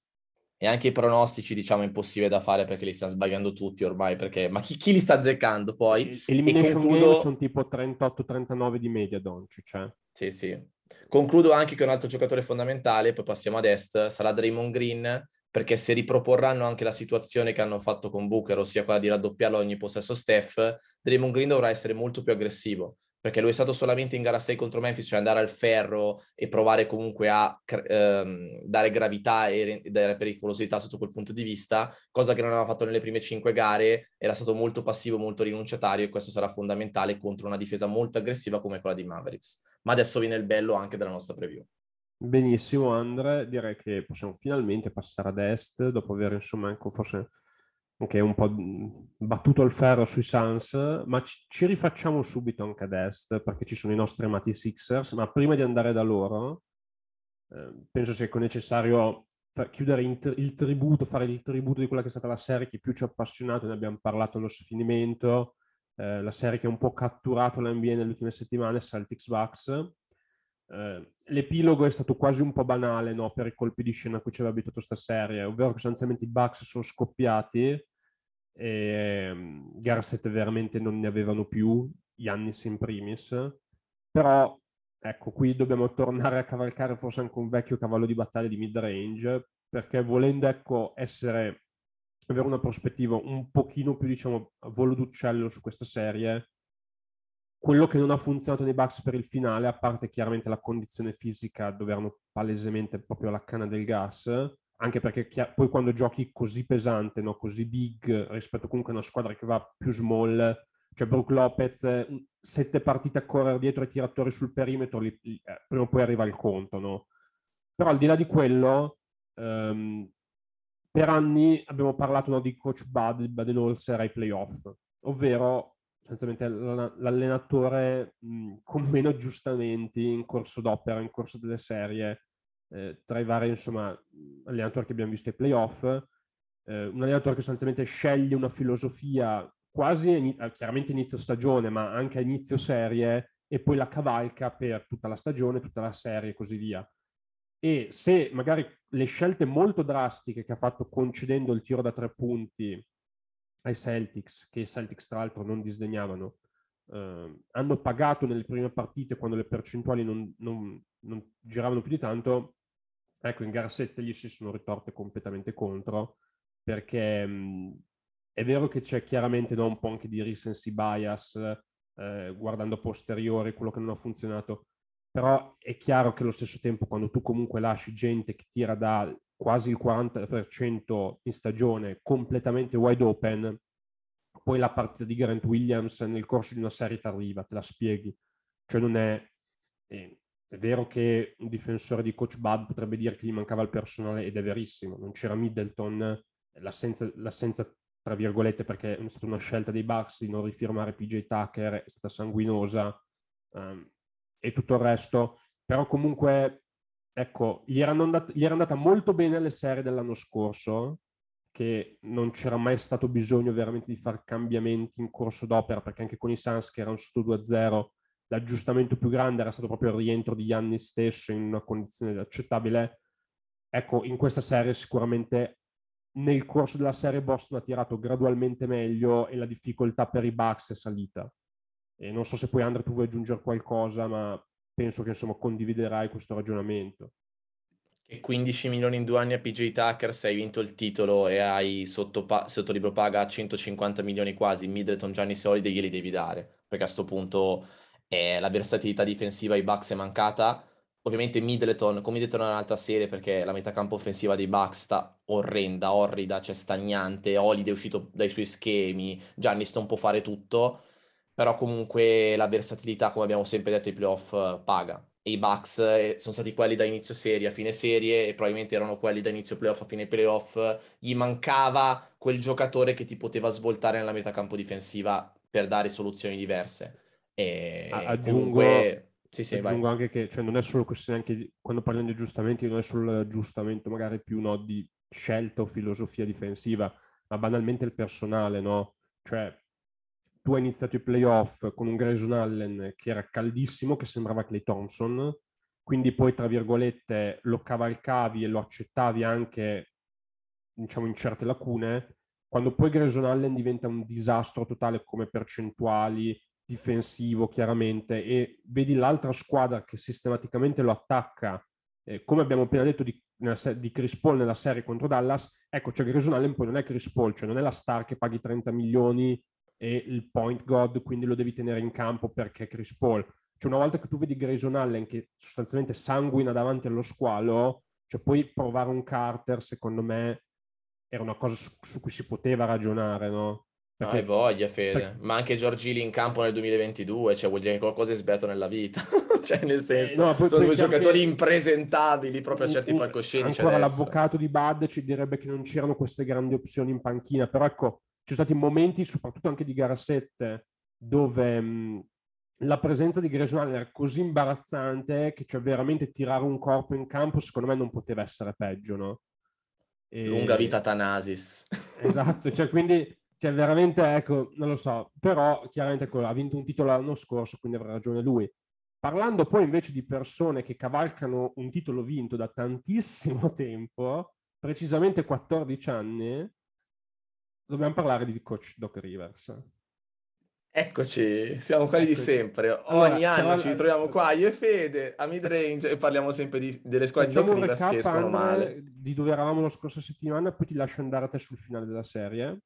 E anche i pronostici, diciamo, impossibile da fare perché li stanno sbagliando tutti ormai, perché... Ma chi, chi li sta azzeccando poi? Elimination e concludo... sono tipo 38-39 di media, Doncic, cioè. Sì, sì. Concludo anche che un altro giocatore fondamentale, poi passiamo ad est, sarà Draymond Green, perché se riproporranno anche la situazione che hanno fatto con Booker, ossia quella di raddoppiarlo ogni possesso Steph, Draymond Green dovrà essere molto più aggressivo perché lui è stato solamente in gara 6 contro Memphis, cioè andare al ferro e provare comunque a ehm, dare gravità e dare pericolosità sotto quel punto di vista, cosa che non aveva fatto nelle prime 5 gare, era stato molto passivo, molto rinunciatario e questo sarà fondamentale contro una difesa molto aggressiva come quella di Mavericks. Ma adesso viene il bello anche della nostra preview. Benissimo Andre, direi che possiamo finalmente passare ad est dopo aver insomma anche forse che è un po' battuto il ferro sui Suns, ma ci, ci, rifacciamo subito anche ad est perché ci sono i nostri amati Sixers, ma prima di andare da loro eh, penso sia necessario chiudere il tributo, fare il tributo di quella che è stata la serie che più ci ha appassionato, ne abbiamo parlato allo sfinimento, eh, la serie che ha un po' catturato l'NBA nelle ultime settimane, Celtics Bucks. Eh, l'epilogo è stato quasi un po' banale no? per i colpi di scena a cui ci aveva abituato questa serie, ovvero che sostanzialmente i Bucks sono scoppiati e um, Garset veramente non ne avevano più, Yannis in primis, però ecco, qui dobbiamo tornare a cavalcare forse anche un vecchio cavallo di battaglia di mid-range, perché volendo ecco, essere, avere una prospettiva un pochino più, diciamo, volo d'uccello su questa serie, quello che non ha funzionato nei Bucks per il finale, a parte chiaramente la condizione fisica dove erano palesemente proprio alla canna del gas, anche perché chiar- poi quando giochi così pesante, no? così big, rispetto comunque a una squadra che va più small, cioè Brook Lopez, sette partite a correre dietro ai tiratori sul perimetro, li, li, eh, prima o poi arriva il conto, no? Però al di là di quello, um, per anni abbiamo parlato no, di coach Bud, Baden-Holzer ai playoff, ovvero essenzialmente l'allenatore mh, con meno aggiustamenti in corso d'opera, in corso delle serie, eh, tra i vari insomma, allenatori che abbiamo visto ai playoff, eh, un allenatore che sostanzialmente sceglie una filosofia quasi in, chiaramente inizio stagione, ma anche a inizio serie e poi la cavalca per tutta la stagione, tutta la serie e così via. E se magari le scelte molto drastiche che ha fatto concedendo il tiro da tre punti ai Celtics, che i Celtics tra l'altro non disdegnavano, eh, hanno pagato nelle prime partite quando le percentuali non, non, non giravano più di tanto, ecco, in gara 7 gli si sono ritorte completamente contro, perché mh, è vero che c'è chiaramente no, un po' anche di recency bias, eh, guardando a posteriori quello che non ha funzionato, però è chiaro che allo stesso tempo quando tu comunque lasci gente che tira da quasi il 40% in stagione completamente wide open, poi la partita di Grant Williams nel corso di una serie ti arriva, te la spieghi. Cioè non è... Eh, è vero che un difensore di coach Bud potrebbe dire che gli mancava il personale ed è verissimo, non c'era Middleton, l'assenza, l'assenza tra virgolette perché è stata una scelta dei Bucks di non rifirmare PJ Tucker, è stata sanguinosa um, e tutto il resto, però comunque ecco, gli era, andata, gli era andata molto bene le serie dell'anno scorso, che non c'era mai stato bisogno veramente di fare cambiamenti in corso d'opera, perché anche con i Suns che erano sotto 2-0, l'aggiustamento più grande era stato proprio il rientro di Gianni stesso in una condizione accettabile. Ecco, in questa serie sicuramente nel corso della serie Boston ha tirato gradualmente meglio e la difficoltà per i Bucks è salita. E non so se poi Andrea tu vuoi aggiungere qualcosa, ma penso che insomma condividerai questo ragionamento. E 15 milioni in due anni a PJ Tucker se hai vinto il titolo e hai sotto, pa- sotto libro paga 150 milioni quasi, Middleton, Gianni Solide glieli devi dare, perché a questo punto eh, la versatilità difensiva ai Bucks è mancata. Ovviamente Middleton, come detto in un'altra serie, perché la metà campo offensiva dei Bucks sta orrenda, orrida, cioè stagnante, Holiday è uscito dai suoi schemi, Giannis non può fare tutto, però comunque la versatilità, come abbiamo sempre detto, ai playoff eh, paga. E i Bucks eh, sono stati quelli da inizio serie a fine serie e probabilmente erano quelli da inizio playoff a fine playoff. Gli mancava quel giocatore che ti poteva svoltare nella metà campo difensiva per dare soluzioni diverse. E aggiungo, comunque... sì, sì, aggiungo anche che cioè, non è solo questione anche di, quando parliamo di aggiustamenti, non è solo l'aggiustamento magari più no, di scelta o filosofia difensiva, ma banalmente il personale, no? Cioè tu hai iniziato i playoff con un Grayson Allen che era caldissimo, che sembrava Clay Thompson, quindi poi, tra virgolette, lo cavalcavi e lo accettavi anche, diciamo, in certe lacune, quando poi Grayson Allen diventa un disastro totale come percentuali, difensivo chiaramente, e vedi l'altra squadra che sistematicamente lo attacca, eh, come abbiamo appena detto di, di, Chris Paul nella serie contro Dallas, ecco, cioè Grayson Allen poi non è Chris Paul, cioè non è la star che paghi 30 milioni e il point god, quindi lo devi tenere in campo perché è Chris Paul. Cioè una volta che tu vedi Grayson Allen che sostanzialmente sanguina davanti allo squalo, cioè puoi provare un Carter, secondo me, era una cosa su, su cui si poteva ragionare, no? Perché... Hai voglia, Fede. Perché... Ma anche Giorgili in campo nel 2022, cioè vuol dire che qualcosa è sbagliato nella vita. cioè, nel senso, eh, no, poi, sono due giocatori anche... impresentabili proprio a certi palcoscenici Ancora adesso. l'avvocato di Bud ci direbbe che non c'erano queste grandi opzioni in panchina, però ecco, ci sono stati momenti, soprattutto anche di gara 7, dove mh, la presenza di Allen era così imbarazzante che cioè veramente tirare un corpo in campo secondo me non poteva essere peggio, no? E... Lunga vita Tanasis. Esatto, cioè quindi cioè veramente, ecco, non lo so, però chiaramente ecco, ha vinto un titolo l'anno scorso, quindi avrà ragione lui. Parlando poi invece di persone che cavalcano un titolo vinto da tantissimo tempo, precisamente 14 anni, dobbiamo parlare di coach Doc Rivers. Eccoci, siamo quelli Eccoci. di sempre. Ogni allora, anno ci ritroviamo qua, io e Fede, a midrange, e parliamo sempre di, delle squadre di Doc Rivers che escono male. Di dove eravamo la scorsa settimana, poi ti lascio andare a te sul finale della serie.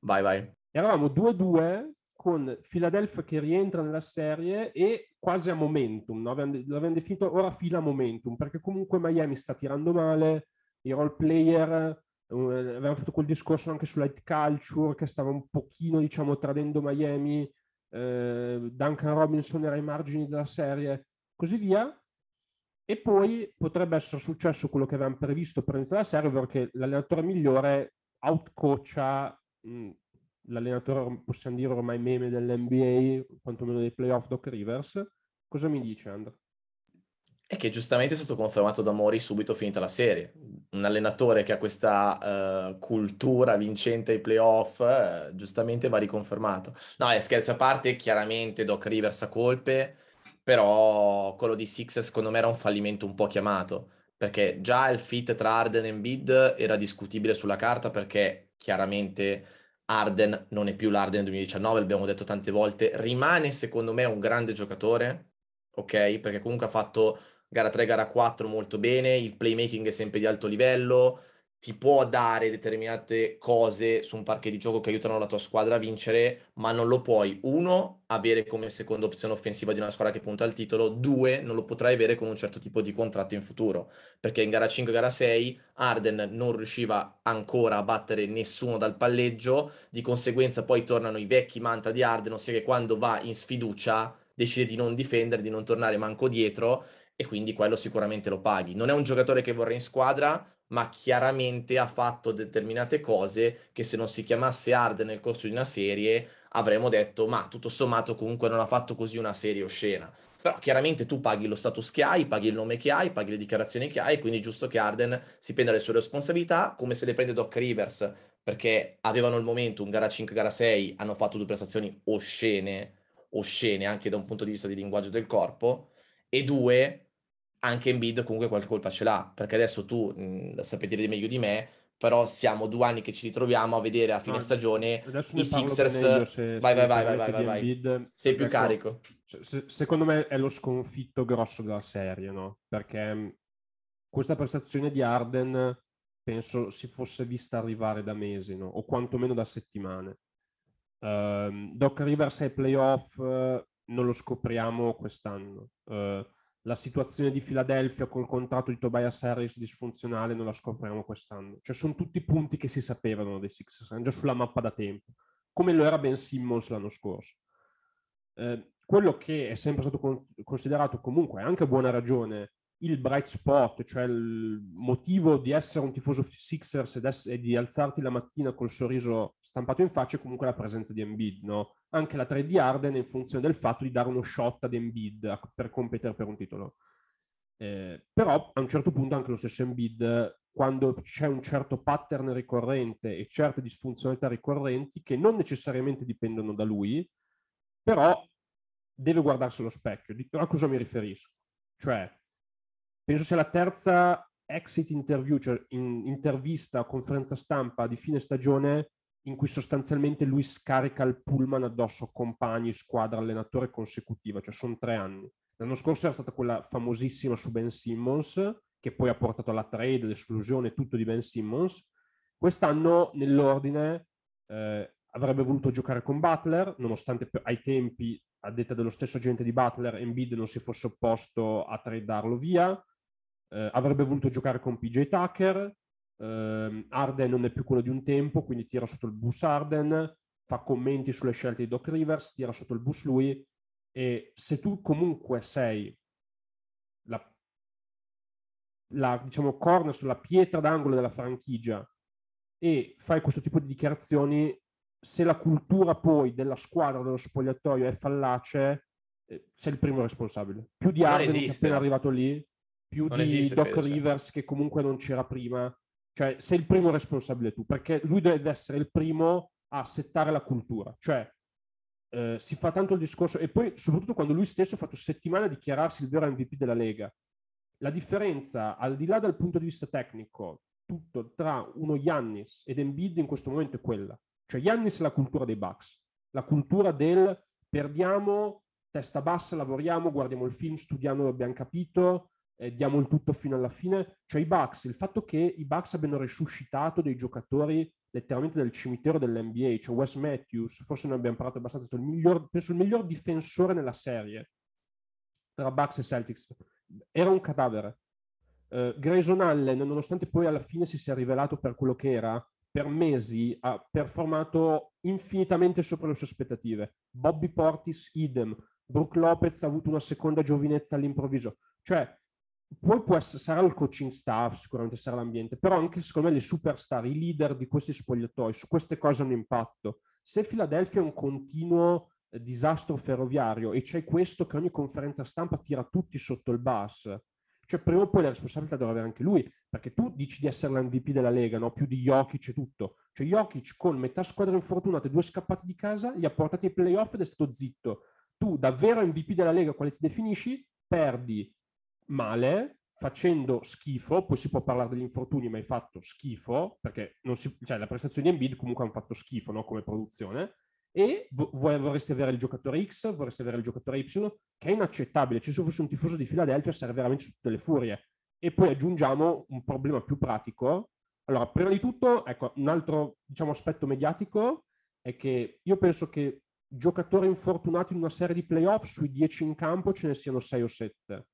Vai, vai. Eravamo 2-2 con Philadelphia che rientra nella serie e quasi a momentum, no? l'abbiamo definito ora fila momentum, perché comunque Miami sta tirando male, i role player, avevamo fatto quel discorso anche sull'high culture che stava un pochino, diciamo, tradendo Miami, uh, Duncan Robinson era ai margini della serie, così via. E poi potrebbe essere successo quello che avevamo previsto per iniziare la serie, ovvero che l'allenatore migliore outcoacha l'allenatore, possiamo dire ormai meme dell'NBA, quantomeno dei playoff Doc Rivers. Cosa mi dice Andrea? È che giustamente è stato confermato da Mori subito finita la serie. Un allenatore che ha questa uh, cultura vincente ai playoff, uh, giustamente va riconfermato. No, è scherzo a parte, chiaramente Doc Rivers ha colpe, però quello di Six secondo me era un fallimento un po' chiamato, perché già il fit tra Arden e Bid era discutibile sulla carta perché chiaramente Arden non è più l'Arden 2019, l'abbiamo detto tante volte, rimane secondo me un grande giocatore, ok? Perché comunque ha fatto gara 3, gara 4 molto bene, il playmaking è sempre di alto livello, ti può dare determinate cose su un parche di gioco che aiutano la tua squadra a vincere, ma non lo puoi, uno, avere come seconda opzione offensiva di una squadra che punta al titolo, due, non lo potrai avere con un certo tipo di contratto in futuro, perché in gara 5 e gara 6 Arden non riusciva ancora a battere nessuno dal palleggio, di conseguenza poi tornano i vecchi manta di Arden, ossia che quando va in sfiducia decide di non difendere, di non tornare manco dietro, e quindi quello sicuramente lo paghi. Non è un giocatore che vorrei in squadra, ma chiaramente ha fatto determinate cose che se non si chiamasse Hard nel corso di una serie avremmo detto ma tutto sommato comunque non ha fatto così una serie oscena. Però chiaramente tu paghi lo status che hai, paghi il nome che hai, paghi le dichiarazioni che hai, quindi è giusto che Arden si prenda le sue responsabilità, come se le prende Doc Rivers, perché avevano il momento, un gara 5, gara 6, hanno fatto due prestazioni oscene, oscene anche da un punto di vista di linguaggio del corpo, e due, anche in bid comunque qualche colpa ce l'ha, perché adesso tu mh, sapete dire meglio di me, però siamo due anni che ci ritroviamo a vedere a fine stagione i Sixers. Vai, vai, vai, vai, vai, vai, vai. Sei più ecco, carico. Se, secondo me è lo sconfitto grosso della serie, no? Perché questa prestazione di Arden penso si fosse vista arrivare da mesi, no? O quantomeno da settimane. Uh, Doc Rivers ai playoff non lo scopriamo quest'anno. Uh, la situazione di Philadelphia col contratto di Tobias Harris disfunzionale non la scopriamo quest'anno. Cioè sono tutti punti che si sapevano dei Sixers, già sulla mappa da tempo, come lo era Ben Simmons l'anno scorso. Eh, quello che è sempre stato con- considerato comunque, anche a buona ragione, il bright spot, cioè il motivo di essere un tifoso Sixers e di alzarti la mattina col sorriso stampato in faccia è comunque la presenza di Embiid, no? Anche la 3 di Arden in funzione del fatto di dare uno shot ad Embiid per competere per un titolo. Eh, però a un certo punto anche lo stesso Embiid, quando c'è un certo pattern ricorrente e certe disfunzionalità ricorrenti che non necessariamente dipendono da lui, però deve guardarsi allo specchio. A cosa mi riferisco? Cioè, penso sia la terza exit interview, cioè in intervista, conferenza stampa di fine stagione in cui sostanzialmente lui scarica il pullman addosso compagni, squadra, allenatore consecutiva, cioè sono tre anni. L'anno scorso era stata quella famosissima su Ben Simmons, che poi ha portato alla trade, l'esclusione, tutto di Ben Simmons. Quest'anno, nell'ordine, eh, avrebbe voluto giocare con Butler, nonostante ai tempi, a detta dello stesso agente di Butler, Embiid non si fosse opposto a tradarlo via. Eh, avrebbe voluto giocare con PJ Tucker, Uh, Arden non è più quello di un tempo, quindi tira sotto il bus Arden, fa commenti sulle scelte di Doc Rivers, tira sotto il bus lui. E se tu comunque sei la, la diciamo, corna sulla pietra d'angolo della franchigia e fai questo tipo di dichiarazioni, se la cultura poi della squadra, dello spogliatoio è fallace, eh, sei il primo responsabile. Più di Arden che è appena arrivato lì, più non di Doc credo, Rivers cioè. che comunque non c'era prima cioè, sei il primo responsabile tu, perché lui deve essere il primo a settare la cultura. Cioè, eh, si fa tanto il discorso, e poi soprattutto quando lui stesso ha fatto settimane a dichiararsi il vero MVP della Lega. La differenza, al di là dal punto di vista tecnico, tutto tra uno Yannis ed Embiid in questo momento è quella. Cioè, Yannis è la cultura dei Bucks, la cultura del perdiamo, testa bassa, lavoriamo, guardiamo il film, studiamo, abbiamo capito, eh, diamo il tutto fino alla fine. Cioè i Bucks, il fatto che i Bucks abbiano risuscitato dei giocatori letteralmente del cimitero dell'NBA, cioè Wes Matthews, forse ne abbiamo parlato abbastanza, il miglior, penso il miglior difensore nella serie tra Bucks e Celtics, era un cadavere. Uh, Grayson Allen, nonostante poi alla fine si sia rivelato per quello che era, per mesi ha performato infinitamente sopra le sue aspettative. Bobby Portis, idem. Brook Lopez ha avuto una seconda giovinezza all'improvviso. Cioè, poi può essere, sarà il coaching staff, sicuramente sarà l'ambiente, però anche secondo me le superstar, i leader di questi spogliatoi, su queste cose hanno impatto. Se Philadelphia è un continuo eh, disastro ferroviario e c'è questo che ogni conferenza stampa tira tutti sotto il bus, cioè prima o poi la responsabilità deve avere anche lui, perché tu dici di essere l'MVP della Lega, no? più di Jokic e tutto. Cioè Jokic con metà squadra infortunata e due scappati di casa li ha portati ai playoff ed è stato zitto. Tu davvero MVP della Lega, quale ti definisci? Perdi male, facendo schifo, poi si può parlare degli infortuni, ma hai fatto schifo, perché si, cioè, la prestazione di Embiid comunque hanno fatto schifo no? come produzione, e vo- vorresti avere il giocatore X, vorresti avere il giocatore Y, che è inaccettabile. Cioè, se fosse un tifoso di Philadelphia sarebbe veramente su tutte le furie. E poi aggiungiamo un problema più pratico. Allora, prima di tutto, ecco, un altro diciamo, aspetto mediatico è che io penso che giocatori infortunati in una serie di playoff sui 10 in campo ce ne siano 6 o 7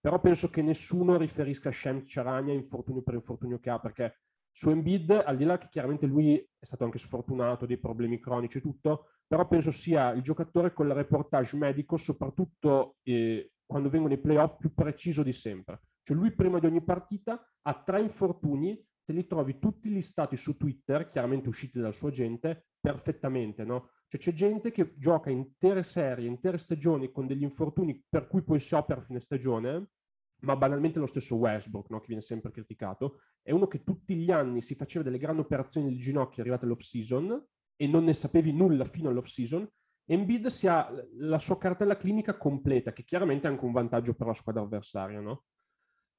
però penso che nessuno riferisca a Shem Charania infortunio per infortunio che ha, perché su Embiid, al di là che chiaramente lui è stato anche sfortunato, dei problemi cronici e tutto, però penso sia il giocatore con il reportage medico, soprattutto eh, quando vengono i playoff, più preciso di sempre. Cioè lui prima di ogni partita ha tre infortuni, te li trovi tutti listati su Twitter, chiaramente usciti dal suo agente, perfettamente, no? Cioè c'è gente che gioca intere serie, intere stagioni con degli infortuni per cui poi si opera a fine stagione, ma banalmente lo stesso Westbrook, no? che viene sempre criticato, è uno che tutti gli anni si faceva delle grandi operazioni del ginocchio arrivate all'off-season e non ne sapevi nulla fino all'off-season. Embiid si ha la sua cartella clinica completa, che chiaramente è anche un vantaggio per la squadra avversaria, no?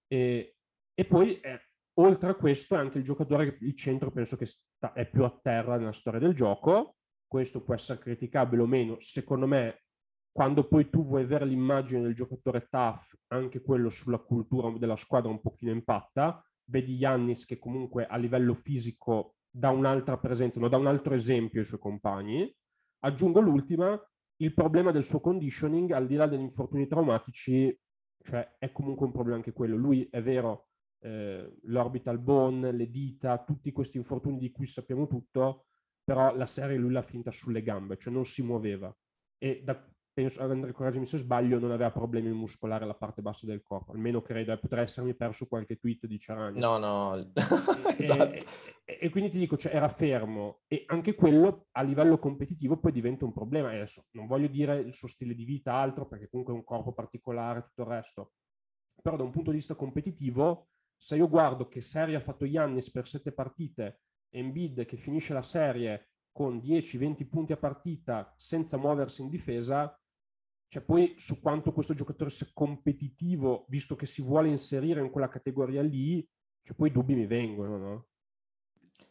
E, e poi, eh, oltre a questo, è anche il giocatore, il centro penso che sta, è più a terra nella storia del gioco, questo può essere criticabile o meno, secondo me quando poi tu vuoi avere l'immagine del giocatore tough, anche quello sulla cultura della squadra un pochino impatta, vedi Yannis che comunque a livello fisico dà un'altra presenza, no, dà un altro esempio ai suoi compagni. Aggiungo l'ultima, il problema del suo conditioning, al di là degli infortuni traumatici, cioè è comunque un problema anche quello. Lui è vero, eh, l'orbital bone, le dita, tutti questi infortuni di cui sappiamo tutto, però la serie lui l'ha finta sulle gambe, cioè non si muoveva. E da, penso, Andrea, correggimi se sbaglio, non aveva problemi muscolari alla parte bassa del corpo, almeno credo, potrei essermi perso qualche tweet di Ciarani. No, no, esatto. E, e, e, quindi ti dico, cioè, era fermo e anche quello a livello competitivo poi diventa un problema. E adesso non voglio dire il suo stile di vita altro, perché comunque è un corpo particolare e tutto il resto, però da un punto di vista competitivo, se io guardo che serie ha fatto Yannis per sette partite Embiid che finisce la serie con 10-20 punti a partita senza muoversi in difesa, cioè poi su quanto questo giocatore sia competitivo, visto che si vuole inserire in quella categoria lì, cioè poi i dubbi mi vengono, no?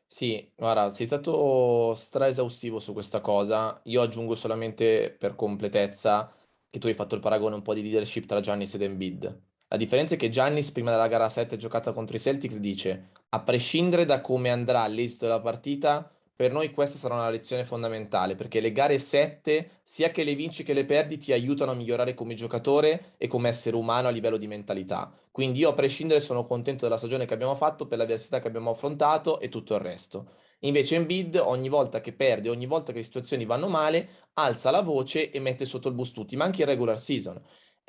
Sì, guarda, sei stato stra esaustivo su questa cosa. Io aggiungo solamente per completezza che tu hai fatto il paragone un po' di leadership tra Giannis ed Embiid. La differenza è che Giannis prima della gara 7 giocata contro i Celtics dice a prescindere da come andrà l'esito della partita, per noi questa sarà una lezione fondamentale perché le gare 7, sia che le vinci che le perdi, ti aiutano a migliorare come giocatore e come essere umano a livello di mentalità. Quindi io a prescindere sono contento della stagione che abbiamo fatto, per l'avversità che abbiamo affrontato e tutto il resto. Invece Embiid ogni volta che perde, ogni volta che le situazioni vanno male, alza la voce e mette sotto il bus tutti, ma anche in regular season.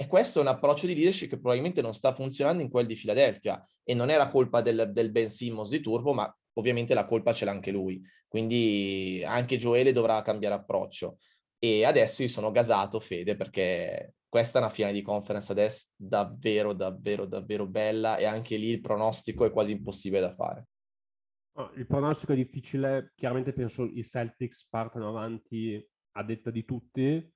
E questo è un approccio di leadership che probabilmente non sta funzionando in quel di Philadelphia e non è la colpa del, del Ben Simmons di Turbo, ma ovviamente la colpa ce l'ha anche lui. Quindi anche Joele dovrà cambiare approccio. E adesso io sono gasato, Fede, perché questa è una finale di conference adesso davvero, davvero, davvero bella e anche lì il pronostico è quasi impossibile da fare. Il pronostico è difficile, chiaramente penso i Celtics partano avanti a detta di tutti,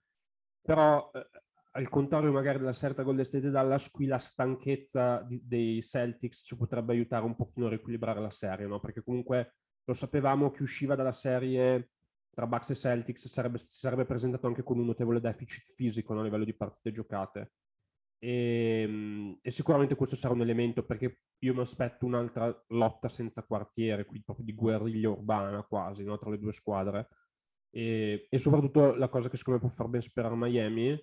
però eh, al contrario magari della certa Golden State Dallas, qui la stanchezza di, dei Celtics ci potrebbe aiutare un pochino a riequilibrare la serie, no? Perché comunque lo sapevamo che usciva dalla serie tra Bucks e Celtics sarebbe, si sarebbe presentato anche con un notevole deficit fisico no? a livello di partite giocate. E, ehm, e, sicuramente questo sarà un elemento perché io mi aspetto un'altra lotta senza quartiere, quindi proprio di guerriglia urbana quasi no? tra le due squadre. E, e, soprattutto la cosa che secondo me può far ben sperare Miami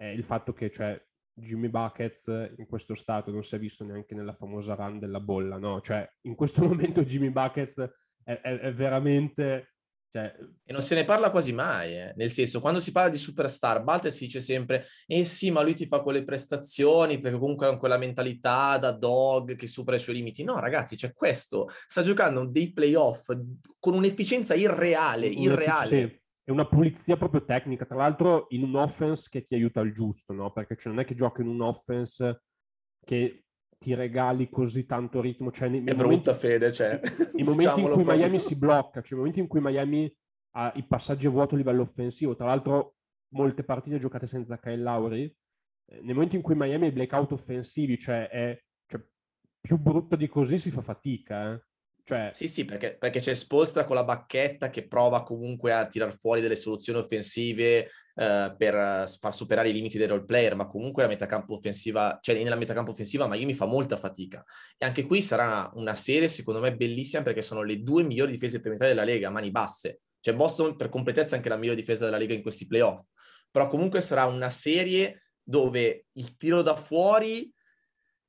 è il fatto che cioè, Jimmy Buckets in questo stato non si è visto neanche nella famosa run della bolla, no? Cioè, in questo momento Jimmy Buckets è, è, è veramente... Cioè... E non se ne parla quasi mai, eh. nel senso, quando si parla di superstar, Buckets si dice sempre, eh sì, ma lui ti fa quelle prestazioni perché comunque ha quella mentalità da dog che supera i suoi limiti. No, ragazzi, c'è questo, sta giocando dei playoff con un'efficienza irreale, irreale. Sì è una pulizia proprio tecnica, tra l'altro in un offense che ti aiuta al giusto, no? Perché cioè, non è che giochi in un offense che ti regali così tanto ritmo. Cioè, nei, è momenti, brutta fede, cioè. I momenti in cui proprio. Miami si blocca, cioè i momenti in cui Miami ha i passaggi a vuoto a livello offensivo, tra l'altro molte partite giocate senza Kyle Lowry, eh, nei momenti in cui Miami ha i blackout offensivi, cioè è cioè, più brutto di così si fa fatica, eh. Cioè... Sì, sì, perché, perché, c'è Spolstra con la bacchetta che prova comunque a tirar fuori delle soluzioni offensive eh, per far superare i limiti dei role player, ma comunque la metacampo offensiva, cioè nella metacampo offensiva Miami fa molta fatica. E anche qui sarà una serie, secondo me, bellissima perché sono le due migliori difese perimetrali della Lega, mani basse. Cioè Boston per completezza è anche la migliore difesa della Lega in questi playoff. Però comunque sarà una serie dove il tiro da fuori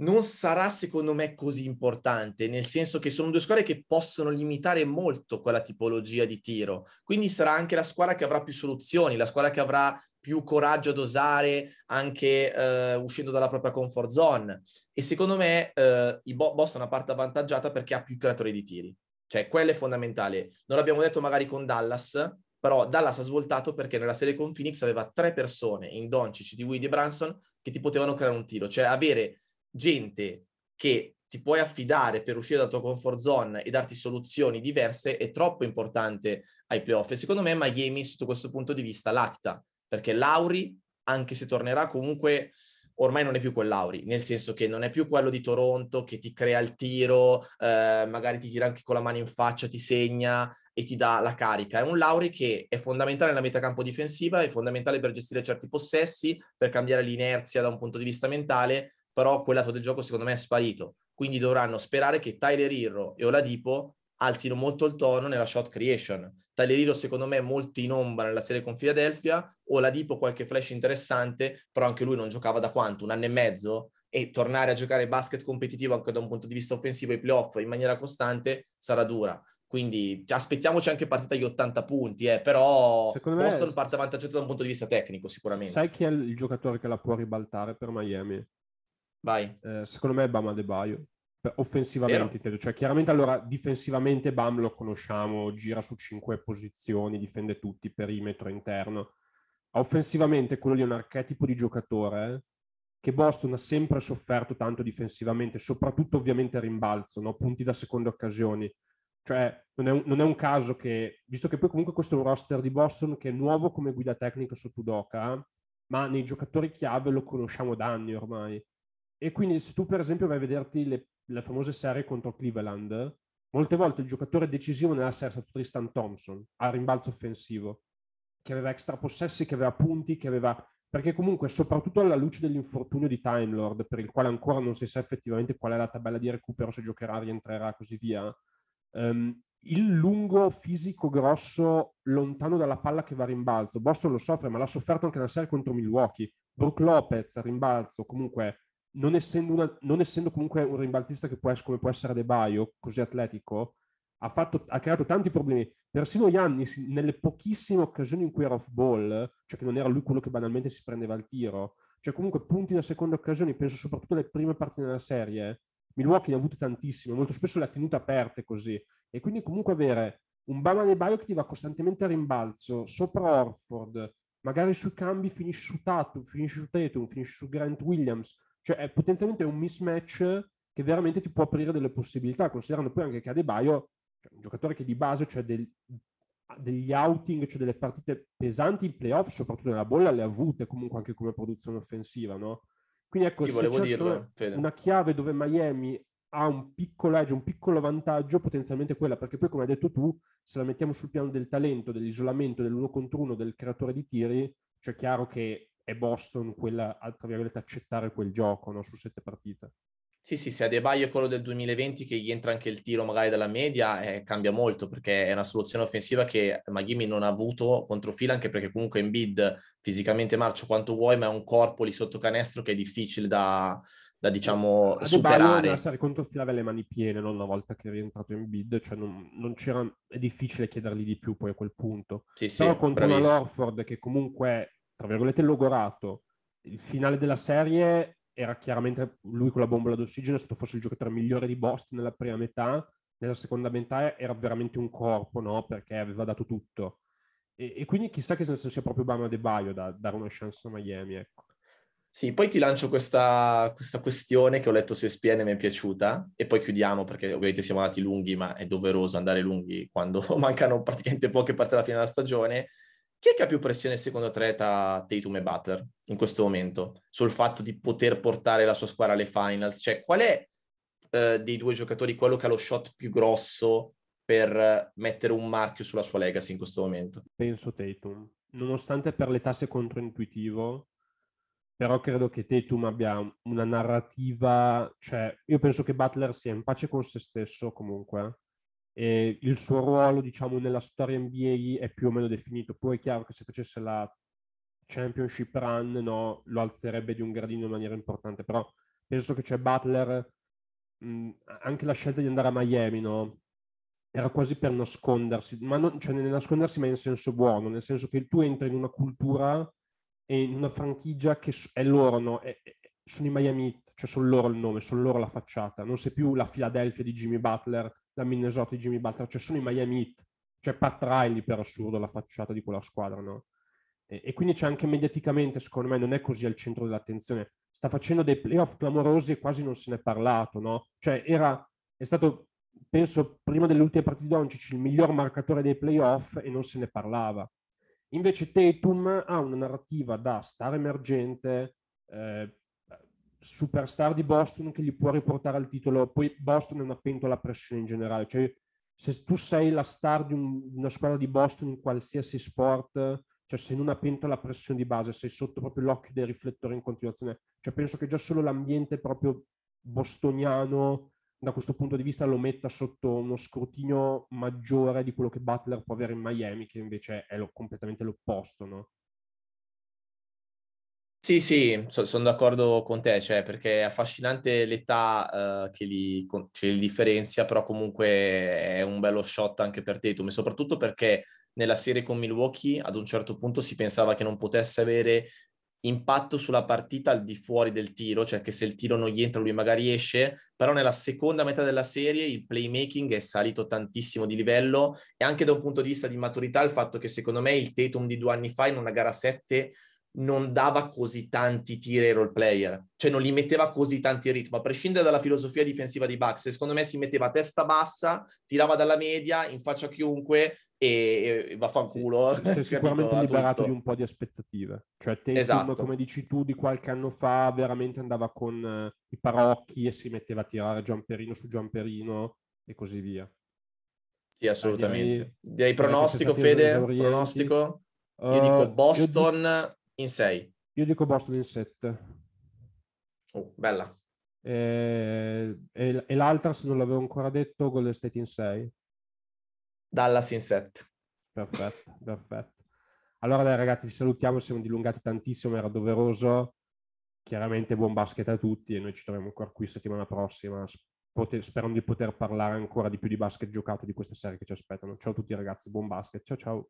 non sarà secondo me così importante, nel senso che sono due squadre che possono limitare molto quella tipologia di tiro, quindi sarà anche la squadra che avrà più soluzioni, la squadra che avrà più coraggio ad osare anche eh, uscendo dalla propria comfort zone. E secondo me eh, i Boston ha una parte avvantaggiata perché ha più creatori di tiri, cioè quello è fondamentale. Non l'abbiamo detto magari con Dallas, però Dallas ha svoltato perché nella serie con Phoenix aveva tre persone in Doncic, di Weedy e Branson che ti potevano creare un tiro, cioè avere gente che ti puoi affidare per uscire dalla tua comfort zone e darti soluzioni diverse è troppo importante ai playoff. E secondo me Miami, sotto questo punto di vista, latita, perché Lauri, anche se tornerà, comunque ormai non è più quel Lauri, nel senso che non è più quello di Toronto che ti crea il tiro, eh, magari ti tira anche con la mano in faccia, ti segna e ti dà la carica. È un Lauri che è fondamentale nella metacampo difensiva, è fondamentale per gestire certi possessi, per cambiare l'inerzia da un punto di vista mentale, però quel lato del gioco secondo me è sparito. Quindi dovranno sperare che Tyler Irro e Oladipo alzino molto il tono nella shot creation. Tyler Hero secondo me è molto in ombra nella serie con Philadelphia, Oladipo qualche flash interessante, però anche lui non giocava da quanto? Un anno e mezzo? E tornare a giocare basket competitivo anche da un punto di vista offensivo ai playoff in maniera costante sarà dura. Quindi aspettiamoci anche partita di 80 punti, eh, però Secondo Boston me... parte avvantaggiato da un punto di vista tecnico sicuramente. Sai chi è il giocatore che la può ribaltare per Miami? Vai. Eh, secondo me è Bam Adebayo. Offensivamente, intendo. cioè chiaramente allora difensivamente Bam lo conosciamo, gira su cinque posizioni, difende tutti, perimetro interno. Offensivamente quello lì è un archetipo di giocatore che Boston ha sempre sofferto tanto difensivamente, soprattutto ovviamente a rimbalzo, no? punti da seconde occasioni. Cioè, non è, un, non è, un, caso che, visto che poi comunque questo è un roster di Boston che è nuovo come guida tecnica sotto Doca, ma nei giocatori chiave lo conosciamo da anni ormai. E quindi se tu per esempio vai a vederti le, le famose serie contro Cleveland, molte volte il giocatore decisivo nella serie è stato Tristan Thompson, a rimbalzo offensivo, che aveva extra possessi, che aveva punti, che aveva... Perché comunque, soprattutto alla luce dell'infortunio di Time Lord, per il quale ancora non si sa effettivamente qual è la tabella di recupero, se giocherà, rientrerà, così via, um, il lungo fisico grosso lontano dalla palla che va a rimbalzo. Boston lo soffre, ma l'ha sofferto anche nella serie contro Milwaukee. Brook Lopez a rimbalzo, comunque non essendo, una, non essendo, comunque un rimbalzista che può come può essere De Baio, così atletico, ha, fatto, ha, creato tanti problemi. Persino Giannis, nelle pochissime occasioni in cui era off ball, cioè che non era lui quello che banalmente si prendeva il tiro, cioè comunque punti da seconde occasioni, penso soprattutto alle prime parti della serie, Milwaukee ne ha avute tantissime, molto spesso le ha tenute aperte così. E quindi comunque avere un Bama De Baio che ti va costantemente a rimbalzo, sopra Orford, magari sui cambi finisci su Tatum, finisci su Tatum, finisci su Grant Williams, cioè è potenzialmente un mismatch che veramente ti può aprire delle possibilità, considerando poi anche che Adebayo cioè un giocatore che di base cioè del, degli outing, cioè delle partite pesanti in playoff, soprattutto nella bolla, le ha avute comunque anche come produzione offensiva, no? Quindi ecco, sì, se dirlo, una chiave dove Miami ha un piccolo edge, un piccolo vantaggio, potenzialmente quella, perché poi come hai detto tu, se la mettiamo sul piano del talento, dell'isolamento, dell'uno contro uno, del creatore di tiri, cioè è chiaro che è Boston quella, tra virgolette, accettare quel gioco no? su sette partite. Sì, sì, se Adebayo è quello del 2020 che gli entra anche il tiro magari dalla media, eh, cambia molto perché è una soluzione offensiva che Maghimi non ha avuto contro fila, anche perché comunque in bid fisicamente marcio quanto vuoi, ma è un corpo lì sotto canestro che è difficile da, da diciamo, Adebayo superare. Serie contro fila aveva le mani piene, non una volta che è rientrato in bid, cioè non, non c'era, è difficile chiedergli di più poi a quel punto. Sì, sì, Però contro bravissimo. una Lorford che comunque, tra virgolette, logorato, il finale della serie era chiaramente lui con la bombola d'ossigeno, è stato forse il giocatore migliore di Boston nella prima metà, nella seconda metà era veramente un corpo, no? Perché aveva dato tutto. E, e quindi chissà che senso sia proprio Bama De Baio da dare una chance a Miami, ecco. Sì, poi ti lancio questa, questa, questione che ho letto su ESPN e mi è piaciuta e poi chiudiamo perché ovviamente siamo andati lunghi, ma è doveroso andare lunghi quando mancano praticamente poche parti alla fine della stagione. Chi è che ha più pressione secondo te tra Tatum e Butler in questo momento sul fatto di poter portare la sua squadra alle finals? Cioè, qual è eh, dei due giocatori quello che ha lo shot più grosso per mettere un marchio sulla sua legacy in questo momento? Penso Tatum. Nonostante per l'età sia controintuitivo, però credo che Tatum abbia una narrativa, cioè io penso che Butler sia in pace con se stesso comunque e il suo ruolo, diciamo, nella storia NBA è più o meno definito. Poi è chiaro che se facesse la championship run, no, lo alzerebbe di un gradino in maniera importante, però penso che c'è Butler, mh, anche la scelta di andare a Miami, no, era quasi per nascondersi, ma non, cioè nel nascondersi ma in senso buono, nel senso che tu entri in una cultura e in una franchigia che è loro, no, è, è, sono i Miami cioè sono loro il nome, sono loro la facciata, non sei più la Philadelphia di Jimmy Butler la Minnesota di Jimmy Butler, cioè sono i Miami Heat, cioè Pat Riley per assurdo la facciata di quella squadra, no? E, e, quindi c'è anche mediaticamente, secondo me, non è così al centro dell'attenzione. Sta facendo dei playoff clamorosi e quasi non se n'è parlato, no? Cioè era, è stato, penso, prima delle ultime partite di Doncic il miglior marcatore dei playoff e non se ne parlava. Invece Tatum ha una narrativa da star emergente, eh, superstar di Boston che gli può riportare al titolo. Poi Boston è una pentola a pressione in generale. Cioè, se tu sei la star di, un, una squadra di Boston in qualsiasi sport, cioè sei in una pentola a pressione di base, sei sotto proprio l'occhio dei riflettori in continuazione. Cioè, penso che già solo l'ambiente proprio bostoniano da questo punto di vista lo metta sotto uno scrutinio maggiore di quello che Butler può avere in Miami, che invece è lo, completamente l'opposto, no? Sì, sì, so, sono d'accordo con te, cioè, perché è affascinante l'età uh, che, li, che, li, differenzia, però comunque è un bello shot anche per Tatum e soprattutto perché nella serie con Milwaukee ad un certo punto si pensava che non potesse avere impatto sulla partita al di fuori del tiro, cioè che se il tiro non gli entra lui magari esce, però nella seconda metà della serie il playmaking è salito tantissimo di livello e anche da un punto di vista di maturità il fatto che secondo me il Tatum di due anni fa in una gara 7 non dava così tanti tiri ai role player, cioè non li metteva così tanti in ritmo, a prescindere dalla filosofia difensiva di Bucks, secondo me si metteva a testa bassa, tirava dalla media, in faccia a chiunque e, e vaffanculo. Si, si è sicuramente liberato di un po' di aspettative, cioè Tatum, esatto. come dici tu, di qualche anno fa veramente andava con uh, i parocchi e si metteva a tirare giamperino su giamperino e così via. Sì, assolutamente. Direi, direi pronostico, Fede, pronostico? Io uh, dico Boston... In 6. Io dico Boston in 7. Oh, bella. E, e, e, l'altra, se non l'avevo ancora detto, Golden State in 6. Dallas in 7. Perfetto, perfetto. Allora dai ragazzi, ci salutiamo, siamo dilungati tantissimo, era doveroso. Chiaramente buon basket a tutti e noi ci troviamo ancora qui settimana prossima poter, sperando di poter parlare ancora di più di basket giocato di queste serie che ci aspettano. Ciao a tutti ragazzi, buon basket, ciao ciao.